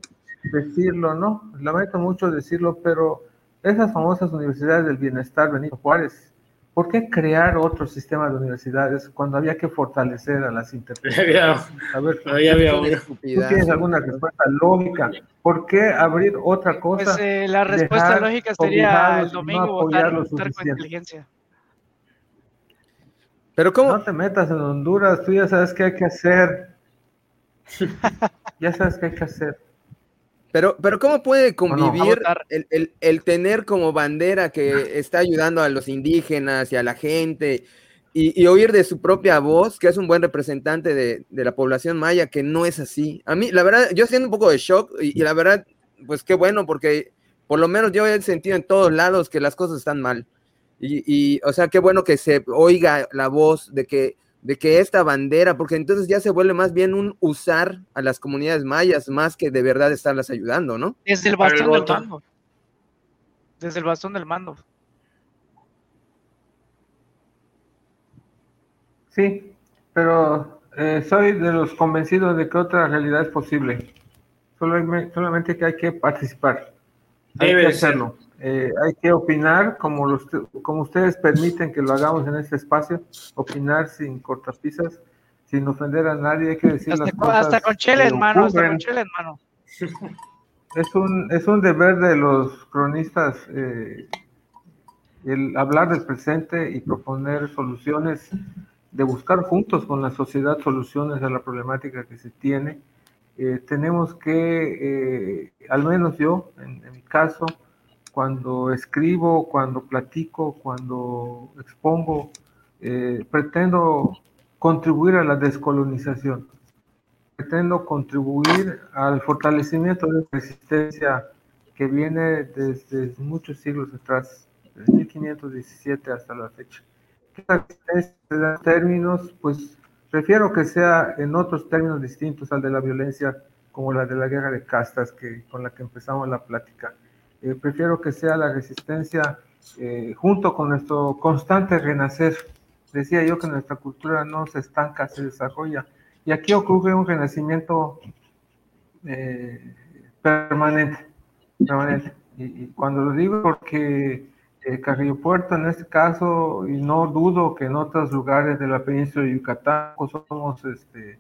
decirlo, ¿no? Lamento mucho decirlo, pero esas famosas universidades del bienestar, Benito Juárez, ¿Por qué crear otro sistema de universidades cuando había que fortalecer a las interculturales? A ver, ¿tú tienes alguna respuesta lógica? ¿Por qué abrir otra cosa? Pues eh, la respuesta lógica sería el domingo votar, votar con inteligencia. Pero ¿cómo? No te metas en Honduras, tú ya sabes qué hay que hacer. ya sabes qué hay que hacer. Pero, pero ¿cómo puede convivir el, tener como bandera que está ayudando a los indígenas y a la gente y, oír de su propia voz, que es un buen representante de, la población maya, que no es así? A mí, la verdad, yo siento un poco de shock y, la verdad, pues qué bueno, porque por lo menos yo he sentido en todos lados que las cosas están mal. Y, y, o sea, qué bueno que se oiga la voz de que de que esta bandera, porque entonces ya se vuelve más bien un usar a las comunidades mayas más que de verdad estarlas ayudando, ¿no? Desde el bastón del mando. Desde el bastón del mando. Sí, pero eh, soy de los convencidos de que otra realidad es posible. solamente que hay que participar. Hay que hacerlo. Eh, hay que opinar como, los, como ustedes permiten que lo hagamos en este espacio, opinar sin cortapisas, sin ofender a nadie, hay que decir hasta, las cosas Hasta con chile, hermano, hasta con chile, hermano. Es un, es un deber de los cronistas eh, el hablar del presente y proponer soluciones, de buscar juntos con la sociedad soluciones a la problemática que se tiene. Eh, tenemos que, al menos yo, en mi caso, cuando escribo, cuando platico, cuando expongo, eh, pretendo contribuir a la descolonización, pretendo contribuir al fortalecimiento de la resistencia que viene desde muchos siglos atrás, desde 1517 hasta la fecha. Resistencia términos, pues prefiero que sea en otros términos distintos al de la violencia, como la de la guerra de castas que, con la que empezamos la plática eh, prefiero que sea la resistencia eh, junto con nuestro constante renacer. Decía yo que nuestra cultura no se estanca, se desarrolla. Y aquí ocurre un renacimiento eh, permanente, permanente. Y, cuando lo digo porque eh, Carrillo Puerto en este caso, y no dudo que en otros lugares de la península de Yucatán pues, somos, este,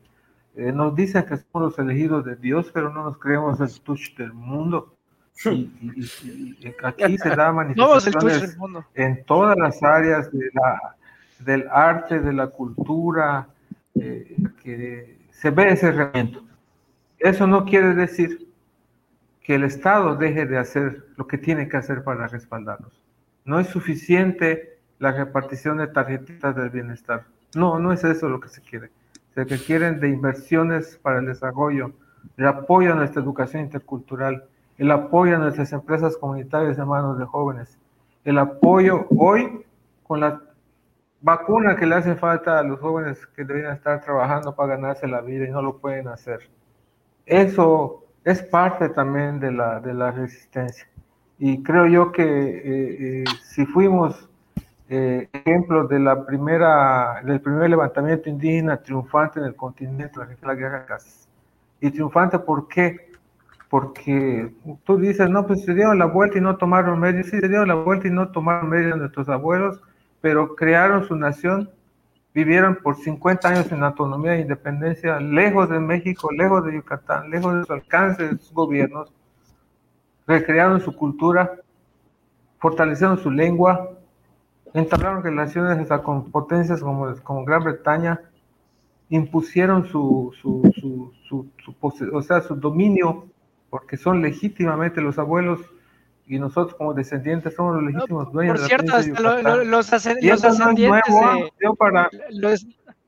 eh, nos dicen que somos los elegidos de Dios, pero no nos creemos el touch del mundo. Y, aquí se da manifestaciones en todas las áreas de la, del arte, de la cultura, eh, que se ve ese reglamento. Eso no quiere decir que el Estado deje de hacer lo que tiene que hacer para respaldarnos. No es suficiente la repartición de tarjetitas del bienestar. No, no es eso lo que se quiere. Se quieren de inversiones para el desarrollo, el apoyo a nuestra educación intercultural, el apoyo a nuestras empresas comunitarias de manos de jóvenes, el apoyo hoy con la vacuna que le hace falta a los jóvenes que deberían estar trabajando para ganarse la vida y no lo pueden hacer. Eso es parte también de la, de la resistencia. Y creo yo que eh, eh, si fuimos eh, de la primera, del primer levantamiento indígena triunfante en el continente, la guerra de casas. Y triunfante, ¿por qué? Porque tú dices, no, pues se dieron la vuelta y no tomaron medios. Sí, se dieron la vuelta y no tomaron medios nuestros abuelos, pero crearon su nación, vivieron por 50 años en autonomía e independencia, lejos de México, lejos de Yucatán, lejos de su alcance de sus gobiernos recrearon su cultura, fortalecieron su lengua, entablaron relaciones hasta con potencias como, como Gran Bretaña, impusieron su, su, su, su, o sea, su dominio, porque son legítimamente los abuelos y nosotros como descendientes somos los legítimos dueños por cierto, de la los, los, ascendientes para...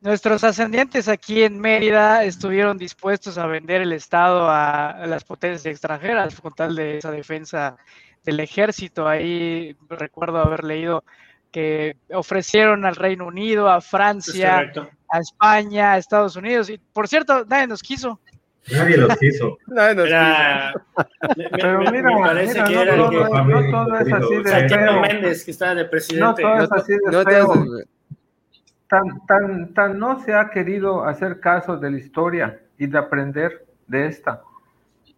Nuestros ascendientes aquí en Mérida estuvieron dispuestos a vender el Estado a, las potencias extranjeras con tal de esa defensa del ejército. Ahí recuerdo haber leído que ofrecieron al Reino Unido, a Francia, a España, a Estados Unidos. Y por cierto, nadie nos quiso. Nadie los quiso. Nadie nos quiso. Pero mira, me parece que era no, todo es así de Santiago Méndez, que estaba de presidente. No todo es así de tan, tan, tan no se ha querido hacer caso de la historia y de aprender de esta.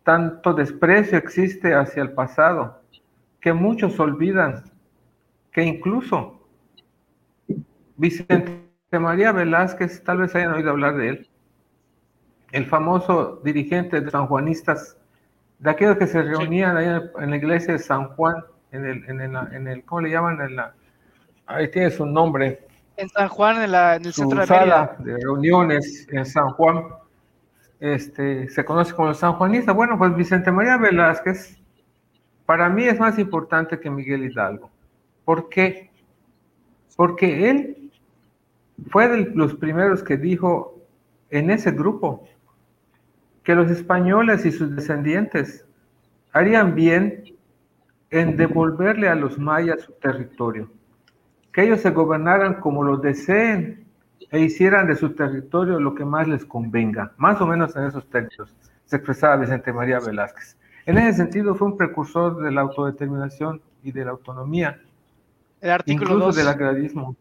Tanto desprecio existe hacia el pasado que muchos olvidan que incluso Vicente María Velázquez, tal vez hayan oído hablar de él, el famoso dirigente de sanjuanistas, de aquellos que se reunían ahí en la iglesia de San Juan, en el, en el, en el ¿cómo le llaman? En la, ahí tiene su nombre, en San Juan, en, la, el centro de sala de reuniones en San Juan, este, se conoce como San Juanista. Bueno, pues Vicente María Velázquez, para mí es más importante que Miguel Hidalgo. ¿Por qué? Porque él fue de los primeros que dijo en ese grupo que los españoles y sus descendientes harían bien en devolverle a los mayas su territorio que ellos se gobernaran como lo deseen e hicieran de su territorio lo que más les convenga, más o menos en esos términos, se expresaba Vicente María Velázquez. En ese sentido fue un precursor de la autodeterminación y de la autonomía, El artículo incluso del agrarismo.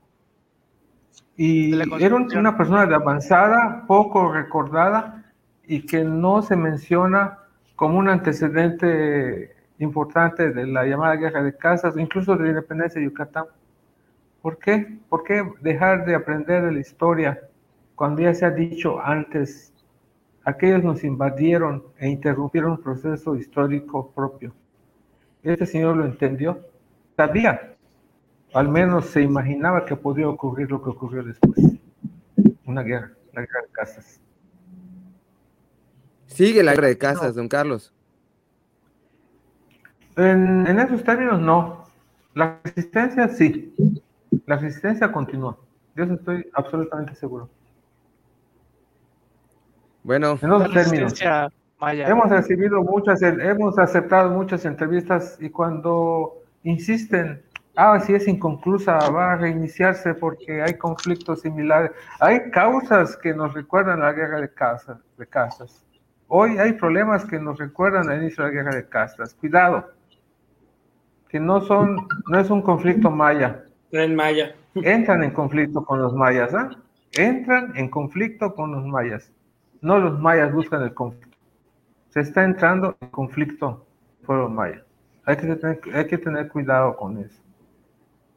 Y era una persona de avanzada, poco recordada y que no se menciona como un antecedente importante de la llamada guerra de casas, incluso de la independencia de Yucatán. ¿Por qué? ¿Por qué dejar de aprender de la historia cuando ya se ha dicho antes, aquellos nos invadieron e interrumpieron un proceso histórico propio? Este señor lo entendió, sabía, al menos se imaginaba que podía ocurrir lo que ocurrió después, una guerra, la guerra de casas. Sigue la guerra de casas, don Carlos. En, en esos términos no. La resistencia sí. La resistencia continúa. Yo estoy absolutamente seguro. Bueno, en otros términos, hemos recibido muchas, hemos aceptado muchas entrevistas y cuando insisten, ah, si es inconclusa, va a reiniciarse porque hay conflictos similares. Hay causas que nos recuerdan la guerra de casas, de casas. Hoy hay problemas que nos recuerdan al inicio de la guerra de casas. Cuidado, que no son, no es un conflicto maya, en Maya. Entran en conflicto con los mayas, ¿ah? Entran en conflicto con los mayas. No los mayas buscan el conflicto. Se está entrando en conflicto con los mayas. Hay que, tener, hay que tener cuidado con eso.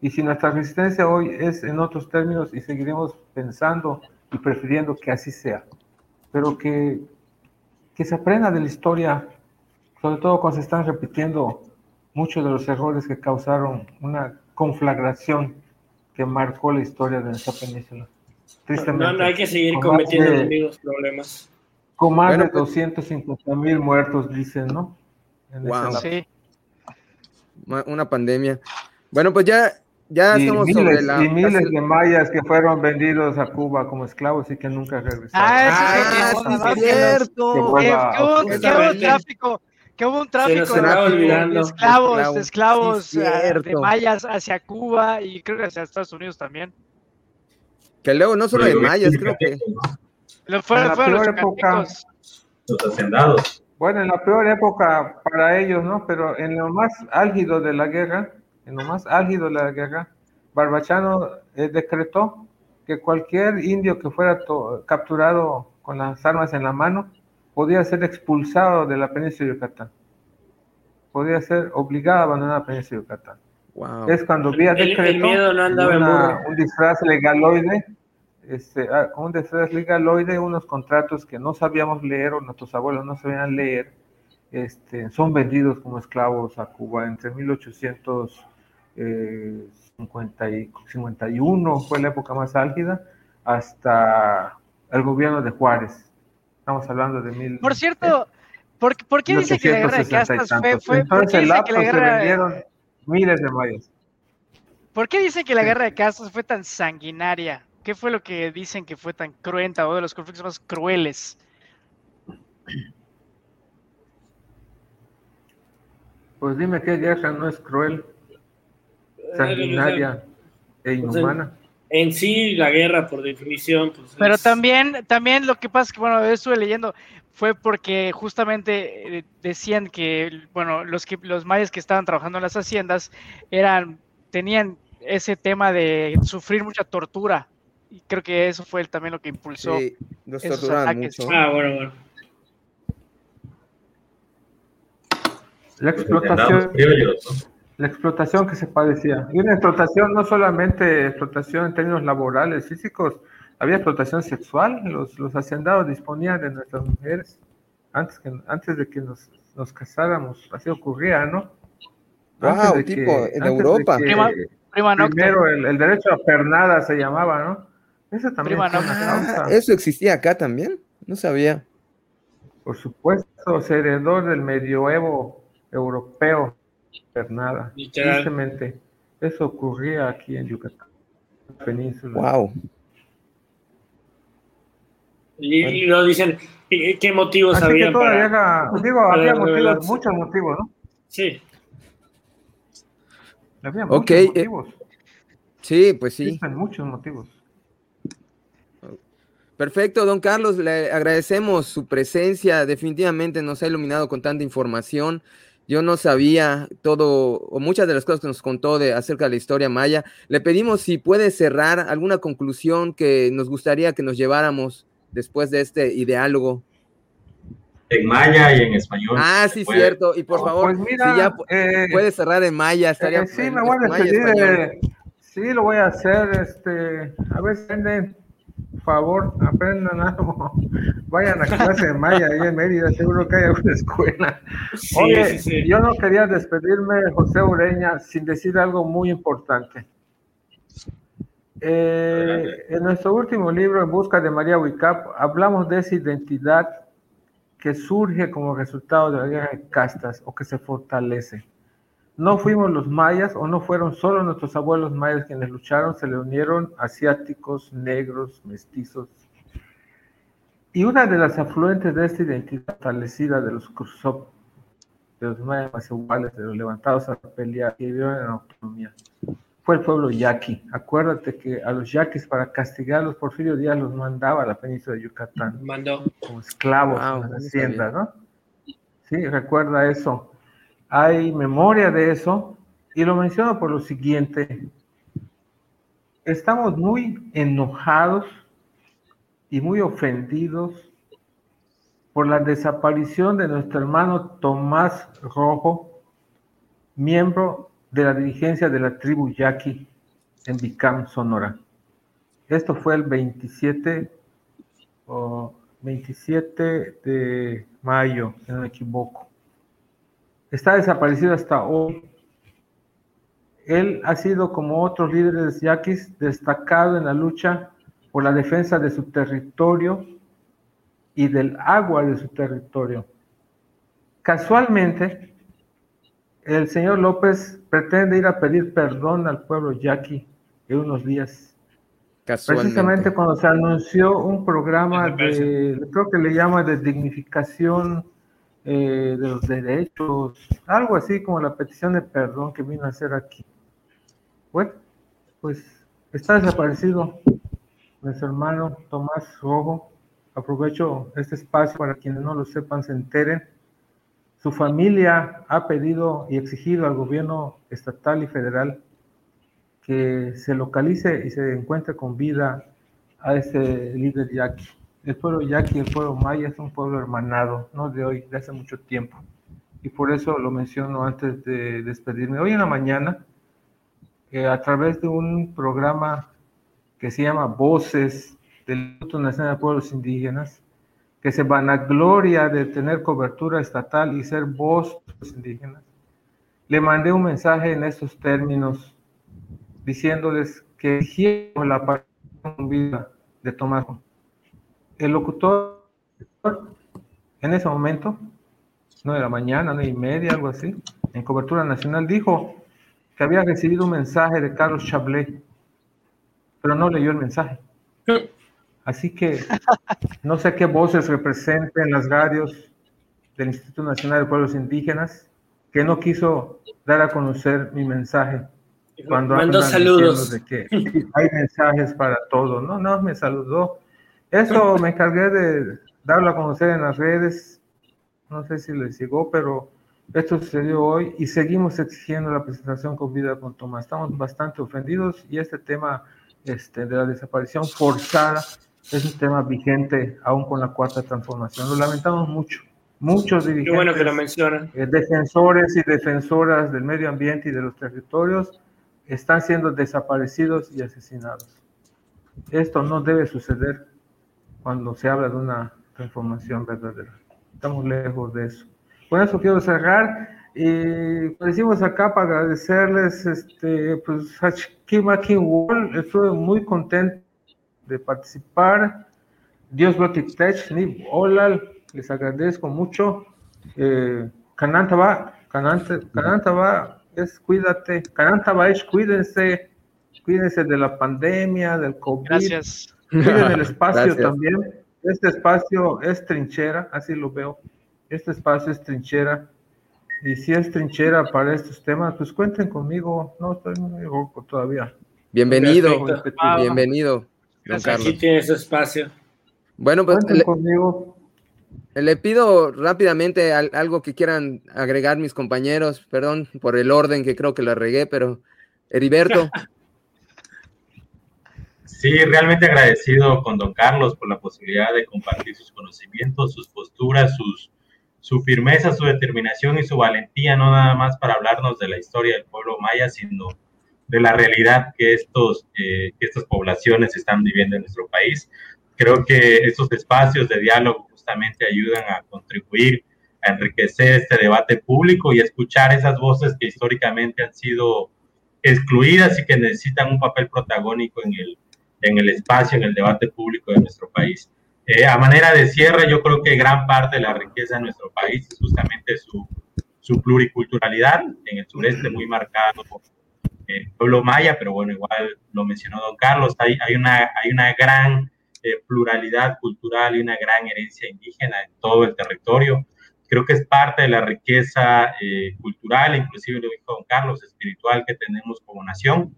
Y si nuestra resistencia hoy es en otros términos y seguiremos pensando y prefiriendo que así sea, pero que, que se aprenda de la historia, sobre todo cuando se están repitiendo muchos de los errores que causaron una conflagración que marcó la historia de nuestra península. No, no hay que seguir cometiendo los mismos problemas. Con más de 250 pues mil muertos, dicen, ¿no? wow. Sí. Una pandemia. Bueno, pues ya, ya estamos miles, sobre la. Y miles de mayas que fueron vendidos a Cuba como esclavos y que nunca regresaron. Ah, eso ah, es cierto. Que, hubo un tráfico que hubo un tráfico de, esclavos, de esclavos ah, de mayas hacia Cuba y creo que hacia Estados Unidos también. Que luego no solo de mayas, creo que. Lo fueron, fueron los época, los hacendados. Bueno, en la peor época para ellos, ¿no? Pero en lo más álgido de la guerra, en lo más álgido de la guerra, Barbachano eh, decretó que cualquier indio que fuera capturado con las armas en la mano podía ser expulsado de la península de Yucatán. Podía ser obligado a abandonar la península de Yucatán. Es cuando vía decreto un disfraz legaloide, este, ah, un disfraz legaloide, unos contratos que no sabíamos leer o nuestros abuelos no sabían leer, este, son vendidos como esclavos a Cuba entre 1851, eh, fue la época más álgida, hasta el gobierno de Juárez. Estamos hablando de mil. Por cierto, ¿por, ¿por qué dice que la guerra de castas fue, fue ¿por qué dice que la guerra miles de mayas. ¿Por qué dicen que la guerra de castas fue tan sanguinaria? ¿Qué fue lo que dicen que fue tan cruenta o de los conflictos más crueles? Pues dime qué guerra no es cruel, sanguinaria e inhumana. En, sí, la guerra, por definición. Pues, Pero también, también lo que pasa es que, bueno, yo estuve leyendo, fue porque justamente eh, decían que, bueno, los, que, los mayas que estaban trabajando en las haciendas eran, tenían ese tema de sufrir mucha tortura. Y creo que eso fue también lo que impulsó sí, esos ataques. Mucho. Ah, bueno, bueno. La explotación, la explotación que se padecía. Y una explotación, no solamente explotación en términos laborales, físicos, había explotación sexual, los, los hacendados disponían de nuestras mujeres antes, que, antes de que nos, nos casáramos, así ocurría, ¿no? Wow, tipo, en Europa. primero el, el, derecho a pernada se llamaba, ¿no? Eso también ah, ¿Eso existía acá también? No sabía. Por supuesto, se heredó del medioevo europeo, pernada. Simplemente, eso ocurría aquí en Yucatán, península. Wow. Y, lo dicen, ¿qué motivos había para, digo, había motivos, muchos motivos, ¿no? Sí. Había muchos eh, motivos. sí, pues sí. Existen muchos motivos. Perfecto, don Carlos, le agradecemos su presencia, definitivamente nos ha iluminado con tanta información. Yo no sabía todo o muchas de las cosas que nos contó de acerca de la historia maya. Le pedimos si puede cerrar alguna conclusión que nos gustaría que nos lleváramos después de este ideálogo? En maya y en español. Ah, sí, cierto. Y por favor, pues si ya eh, puede cerrar en maya, estaría eh, Sí, me voy a despedir. sí, lo voy a hacer. Este, a ver, favor, aprendan algo. Vayan a clase de maya ahí en Mérida, seguro que hay alguna escuela. Oye, yo no quería despedirme, José Ureña, sin decir algo muy importante. Eh, en nuestro último libro, En Busca de María Wicap, hablamos de esa identidad que surge como resultado de la guerra de castas o que se fortalece. No fuimos los mayas o no fueron solo nuestros abuelos mayas quienes lucharon, se le unieron asiáticos, negros, mestizos. Y una de las afluentes de esta identidad fortalecida de los Khrushchev, de los mayas iguales, de los levantados a pelear y vivieron en autonomía, fue el pueblo yaqui. Acuérdate que a los yaquis para castigarlos, Porfirio Díaz los mandaba a la península de Yucatán. Mandó. Como esclavos en las haciendas, ¿no? Sí, recuerda eso. Hay memoria de eso y lo menciono por lo siguiente. Estamos muy enojados y muy ofendidos por la desaparición de nuestro hermano Tomás Rojo, miembro de la dirigencia de la tribu Yaqui en Bicam, Sonora. Esto fue el 27, 27 de mayo, si no me equivoco. Está desaparecido hasta hoy. Él ha sido, como otros líderes yaquis, destacado en la lucha por la defensa de su territorio y del agua de su territorio. Casualmente, el señor López pretende ir a pedir perdón al pueblo yaqui en unos días. Precisamente cuando se anunció un programa de, creo que le llama de dignificación eh, de los derechos, algo así como la petición de perdón que vino a hacer aquí. Bueno, pues está desaparecido nuestro hermano Tomás Rojo. Aprovecho este espacio para quienes no lo sepan, se enteren. Su familia ha pedido y exigido al gobierno estatal y federal que se localice y se encuentre con vida a este líder yaqui. El pueblo yaqui, el pueblo maya es un pueblo hermanado, no de hoy, de hace mucho tiempo. Y por eso lo menciono antes de despedirme. Hoy en la mañana, eh, a través de un programa que se llama Voces del Instituto Nacional de Pueblos Indígenas, que se van a gloria de tener cobertura estatal y ser voz de los indígenas. Le mandé un mensaje en estos términos diciéndoles que exigió la participación de Tomás. El locutor en ese momento, no de la mañana, no y media, algo así, en cobertura nacional, dijo que había recibido un mensaje de Carlos Chablé, pero no leyó el mensaje. Así que no sé qué voces representen las radios del Instituto Nacional de Pueblos Indígenas que no quiso dar a conocer mi mensaje. Cuando Mando saludos. De que hay mensajes para todo. No, no, me saludó. Eso me encargué de darlo a conocer en las redes. No sé si les llegó, pero esto sucedió hoy y seguimos exigiendo la presentación con vida con Tomás. Estamos bastante ofendidos y este tema este, de la desaparición forzada es un tema vigente aún con la cuarta transformación. Lo lamentamos mucho. Muchos dirigentes, bueno que lo mencionan. Eh, defensores y defensoras del medio ambiente y de los territorios están siendo desaparecidos y asesinados. Esto no debe suceder cuando se habla de una transformación verdadera. Estamos lejos de eso. Con eso quiero cerrar y pues decimos acá para agradecerles, este, pues Wall, estuve muy contento de participar. Dios Tech, ni hola, les agradezco mucho. Eh, Canantaba es cuídate, Canantaba es cuídense, cuídense de la pandemia, del COVID. Gracias. Cuiden el espacio también. Este espacio es trinchera, así lo veo. Este espacio es trinchera y si es trinchera para estos temas, pues cuenten conmigo. No estoy muy loco todavía. Bienvenido, bienvenido. Don Carlos. Aquí tiene su espacio. Bueno, pues le, conmigo. le, pido rápidamente algo que quieran agregar mis compañeros. Perdón por el orden que creo que lo regué, pero Heriberto. Sí, realmente agradecido con don Carlos por la posibilidad de compartir sus conocimientos, sus posturas, sus, su firmeza, su determinación y su valentía, no nada más para hablarnos de la historia del pueblo maya, sino de la realidad que, estos, eh, que estas poblaciones están viviendo en nuestro país. Creo que estos espacios de diálogo justamente ayudan a contribuir a enriquecer este debate público y escuchar esas voces que históricamente han sido excluidas y que necesitan un papel protagónico en el, en el espacio, en el debate público de nuestro país. Eh, a manera de cierre, yo creo que gran parte de la riqueza de nuestro país es justamente su, su pluriculturalidad, en el sureste muy marcado el pueblo maya, pero bueno, igual lo mencionó don Carlos, hay, hay, una, hay una gran eh, pluralidad cultural y una gran herencia indígena en todo el territorio. Creo que es parte de la riqueza eh, cultural, inclusive lo dijo don Carlos, espiritual que tenemos como nación.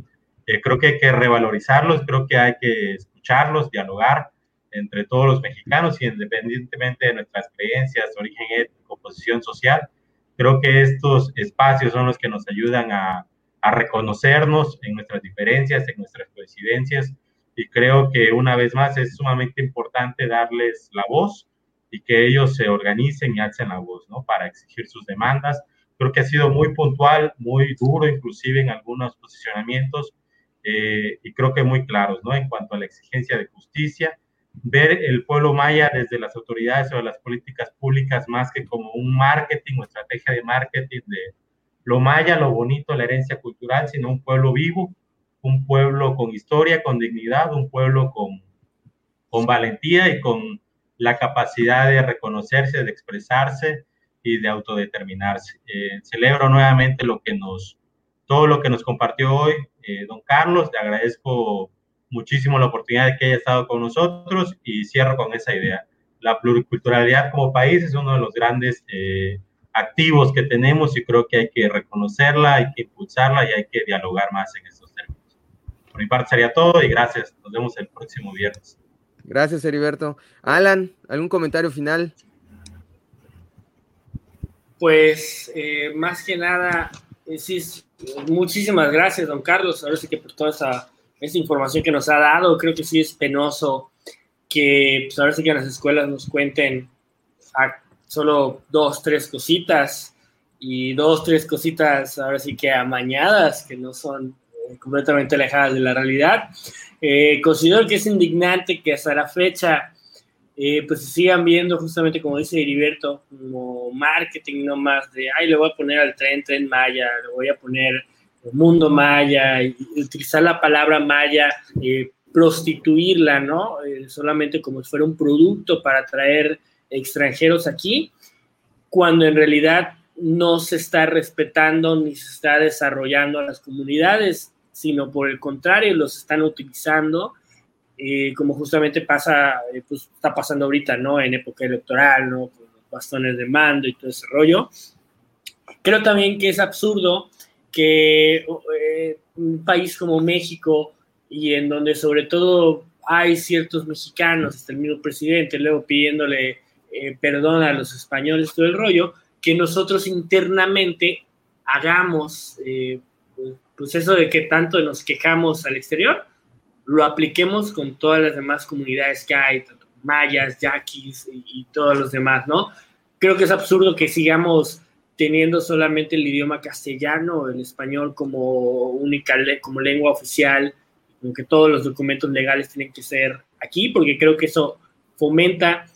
Creo que hay que revalorizarlos, creo que hay que escucharlos, dialogar, entre todos los mexicanos y independientemente de nuestras creencias, origen étnico, posición social. Creo que estos espacios son los que nos ayudan a, a reconocernos en nuestras diferencias, en nuestras coincidencias y creo que una vez más es sumamente importante darles la voz y que ellos se organicen y alcen la voz, ¿no? Para exigir sus demandas. creo que ha sido muy puntual, muy duro, inclusive en algunos posicionamientos, eh, y creo que muy claros, ¿no? En cuanto a la exigencia de justicia, ver el pueblo maya desde las autoridades o de las políticas públicas más que como un marketing o estrategia de marketing de lo maya, lo bonito, la herencia cultural, sino un pueblo vivo, un pueblo con historia, con dignidad, un pueblo con, con valentía y con la capacidad de reconocerse, de expresarse y de autodeterminarse. Eh, celebro nuevamente lo que nos, todo lo que nos compartió hoy eh, don Carlos. Le agradezco muchísimo la oportunidad de que haya estado con nosotros y cierro con esa idea. La pluriculturalidad como país es uno de los grandes eh, activos que tenemos y creo que hay que reconocerla, hay que impulsarla y hay que dialogar más en estos términos. Por mi parte sería todo y gracias. Nos vemos el próximo viernes. Gracias, Heriberto. Alan, ¿algún comentario final? Pues eh, más que nada, eh, sí, muchísimas gracias, don Carlos. Ahora sí que por toda esa, esa, información que nos ha dado, creo que sí es penoso que pues ahora sí que en las escuelas nos cuenten solo dos, tres cositas y dos, tres cositas ahora sí que amañadas, que no son completamente alejadas de la realidad. Eh, considero que es indignante que hasta la fecha eh, pues se sigan viendo justamente como dice Heriberto como marketing no más de ay le voy a poner al tren tren maya le voy a poner mundo maya utilizar la palabra maya eh, prostituirla no solamente como si fuera un producto para atraer extranjeros aquí cuando en realidad no se está respetando ni se está desarrollando a las comunidades sino por el contrario, los están utilizando, eh, como justamente pasa, eh, pues está pasando ahorita, ¿no? En época electoral, ¿no? Con los bastones de mando y todo ese rollo. Creo también que es absurdo que eh, un país como México y en donde sobre todo hay ciertos mexicanos, hasta el mismo presidente, luego pidiéndole perdón a los españoles, todo el rollo, que nosotros internamente hagamos pues eso de que tanto nos quejamos al exterior, lo apliquemos con todas las demás comunidades que hay, mayas, yaquis y, todos los demás, ¿no? Creo que es absurdo que sigamos teniendo solamente el idioma castellano, el español como única como lengua oficial, aunque todos los documentos legales tienen que ser aquí, porque creo que eso fomenta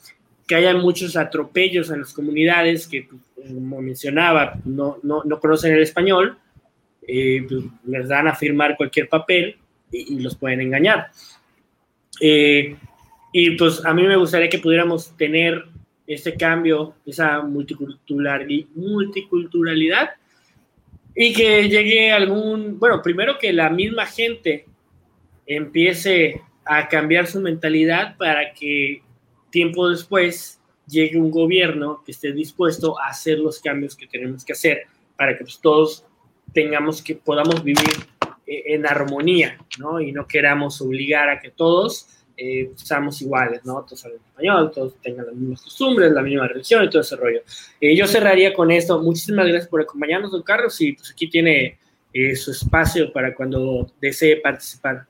que haya muchos atropellos en las comunidades que, pues, como mencionaba, no, no, no conocen el español eh, pues, les dan a firmar cualquier papel y, los pueden engañar. Eh, y pues a mí me gustaría que pudiéramos tener ese cambio, esa multiculturalidad y que llegue algún, bueno, primero que la misma gente empiece a cambiar su mentalidad para que tiempo después llegue un gobierno que esté dispuesto a hacer los cambios que tenemos que hacer para que pues, todos tengamos que podamos vivir en armonía, ¿no? Y no queramos obligar a que todos eh, seamos iguales, ¿no? Todos hablen español, todos tengan las mismas costumbres, la misma religión y todo ese rollo. Eh, yo cerraría con esto. Muchísimas gracias por acompañarnos, don Carlos, y pues aquí tiene su espacio para cuando desee participar.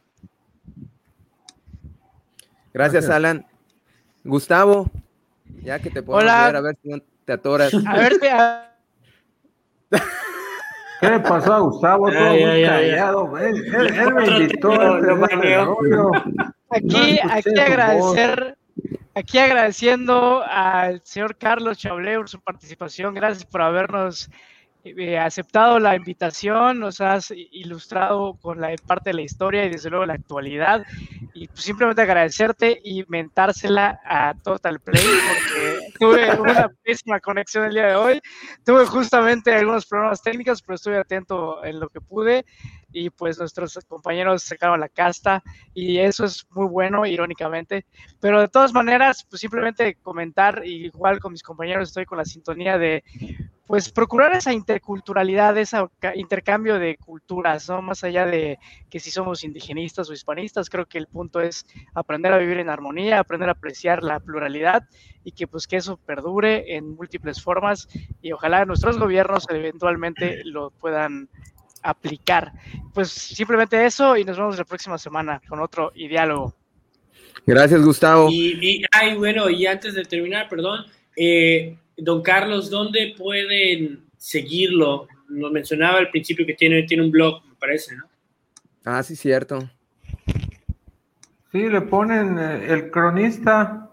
Gracias, Alan. Gustavo, ya que te puedo ver, a ver si te atoras. A ver, a... ¿Qué le pasó a Gustavo? Todo muy callado, él, él, me invitó. Aquí, aquí agradecer, aquí agradeciendo al señor Carlos Chableur su participación. Gracias por habernos eh, aceptado la invitación, nos has ilustrado con la parte de la historia y desde luego la actualidad. Y pues, simplemente agradecerte y mentársela a Total Play porque tuve una pésima conexión el día de hoy. Tuve justamente algunos problemas técnicos, pero estuve atento en lo que pude y pues nuestros compañeros sacaron la casta y eso es muy bueno, irónicamente. Pero de todas maneras, pues simplemente comentar, igual con mis compañeros estoy con la sintonía de pues procurar esa interculturalidad, ese intercambio de culturas, ¿no? Más allá de que si somos indigenistas o hispanistas, creo que el punto es aprender a vivir en armonía, aprender a apreciar la pluralidad y que pues que eso perdure en múltiples formas y ojalá nuestros gobiernos eventualmente lo puedan aplicar. Pues simplemente eso y nos vemos la próxima semana con otro diálogo. Gracias, Gustavo. Y, y ay, bueno, y antes de terminar, perdón, eh, don Carlos, ¿dónde pueden seguirlo. Nos mencionaba al principio que tiene, tiene un blog, me parece, ¿no? Ah, sí, cierto. Sí, le ponen eh, el cronista,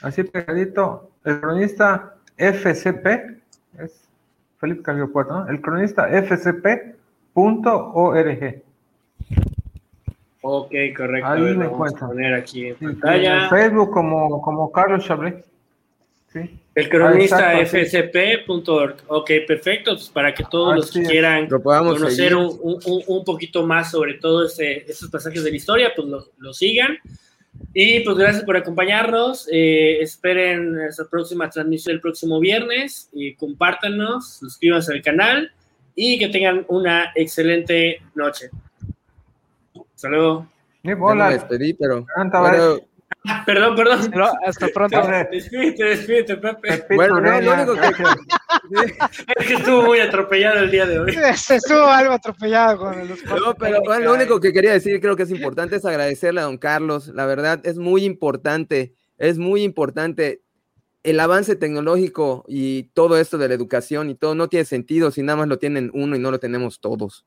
así pegadito, el cronista FCP, es Felipe Cambio Puerto, ¿no? El cronista FCP.org. Ok, correcto. Ahí ver, me vamos a encuentro. poner aquí en Sí, En pantalla. Facebook como, como Carlos Chablé. Sí. El cronista Ah, sí. fsp.org. Ok, perfecto. Pues para que todos los Así que es. quieran Lo podamos conocer un, un- un poquito más sobre todo este, estos pasajes de la historia, pues lo, lo sigan. Y pues gracias por acompañarnos. Eh, esperen esta próxima transmisión el próximo viernes. Y compártanos, suscríbanse al canal y que tengan una excelente noche. Hasta luego. Sí, me despedí, pero. Ah, Perdón, perdón. Pero hasta pronto. Despídete, despídete, Pepe. Bueno, no, lo único que-. Es que estuvo muy atropellado el día de hoy. Se estuvo algo atropellado con los No, pero bueno, lo único que quería decir, creo que es importante, es agradecerle a don Carlos. La verdad, es muy importante, es muy importante. El avance tecnológico y todo esto de la educación y todo no tiene sentido si nada más lo tienen uno y no lo tenemos todos.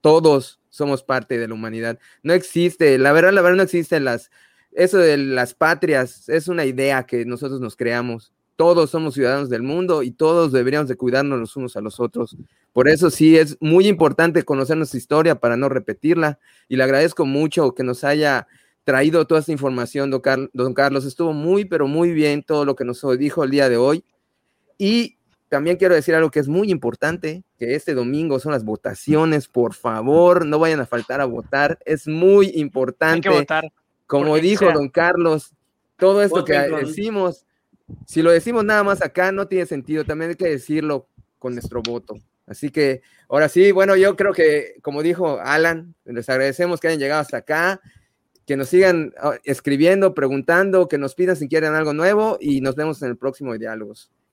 Todos somos parte de la humanidad. No existe, la verdad, la verdad no existen las, eso de las patrias, es una idea que nosotros nos creamos. Todos somos ciudadanos del mundo y todos deberíamos de cuidarnos los unos a los otros. Por eso sí es muy importante conocer nuestra historia para no repetirla. Y le agradezco mucho que nos haya traído toda esta información, don, Car- don Carlos. Estuvo muy, pero muy bien todo lo que nos dijo el día de hoy. Y también quiero decir algo que es muy importante, que este domingo son las votaciones. Por favor, no vayan a faltar a votar. Es muy Hay que importante. votar. Como dijo sea. don Carlos, todo esto que decimos, si lo decimos nada más acá, no tiene sentido. También hay que decirlo con nuestro voto. Así que ahora sí, bueno, yo creo que, como dijo Alan, les agradecemos que hayan llegado hasta acá, que nos sigan ah, escribiendo, preguntando, que nos pidan si quieren algo nuevo y nos vemos en el próximo Diálogos.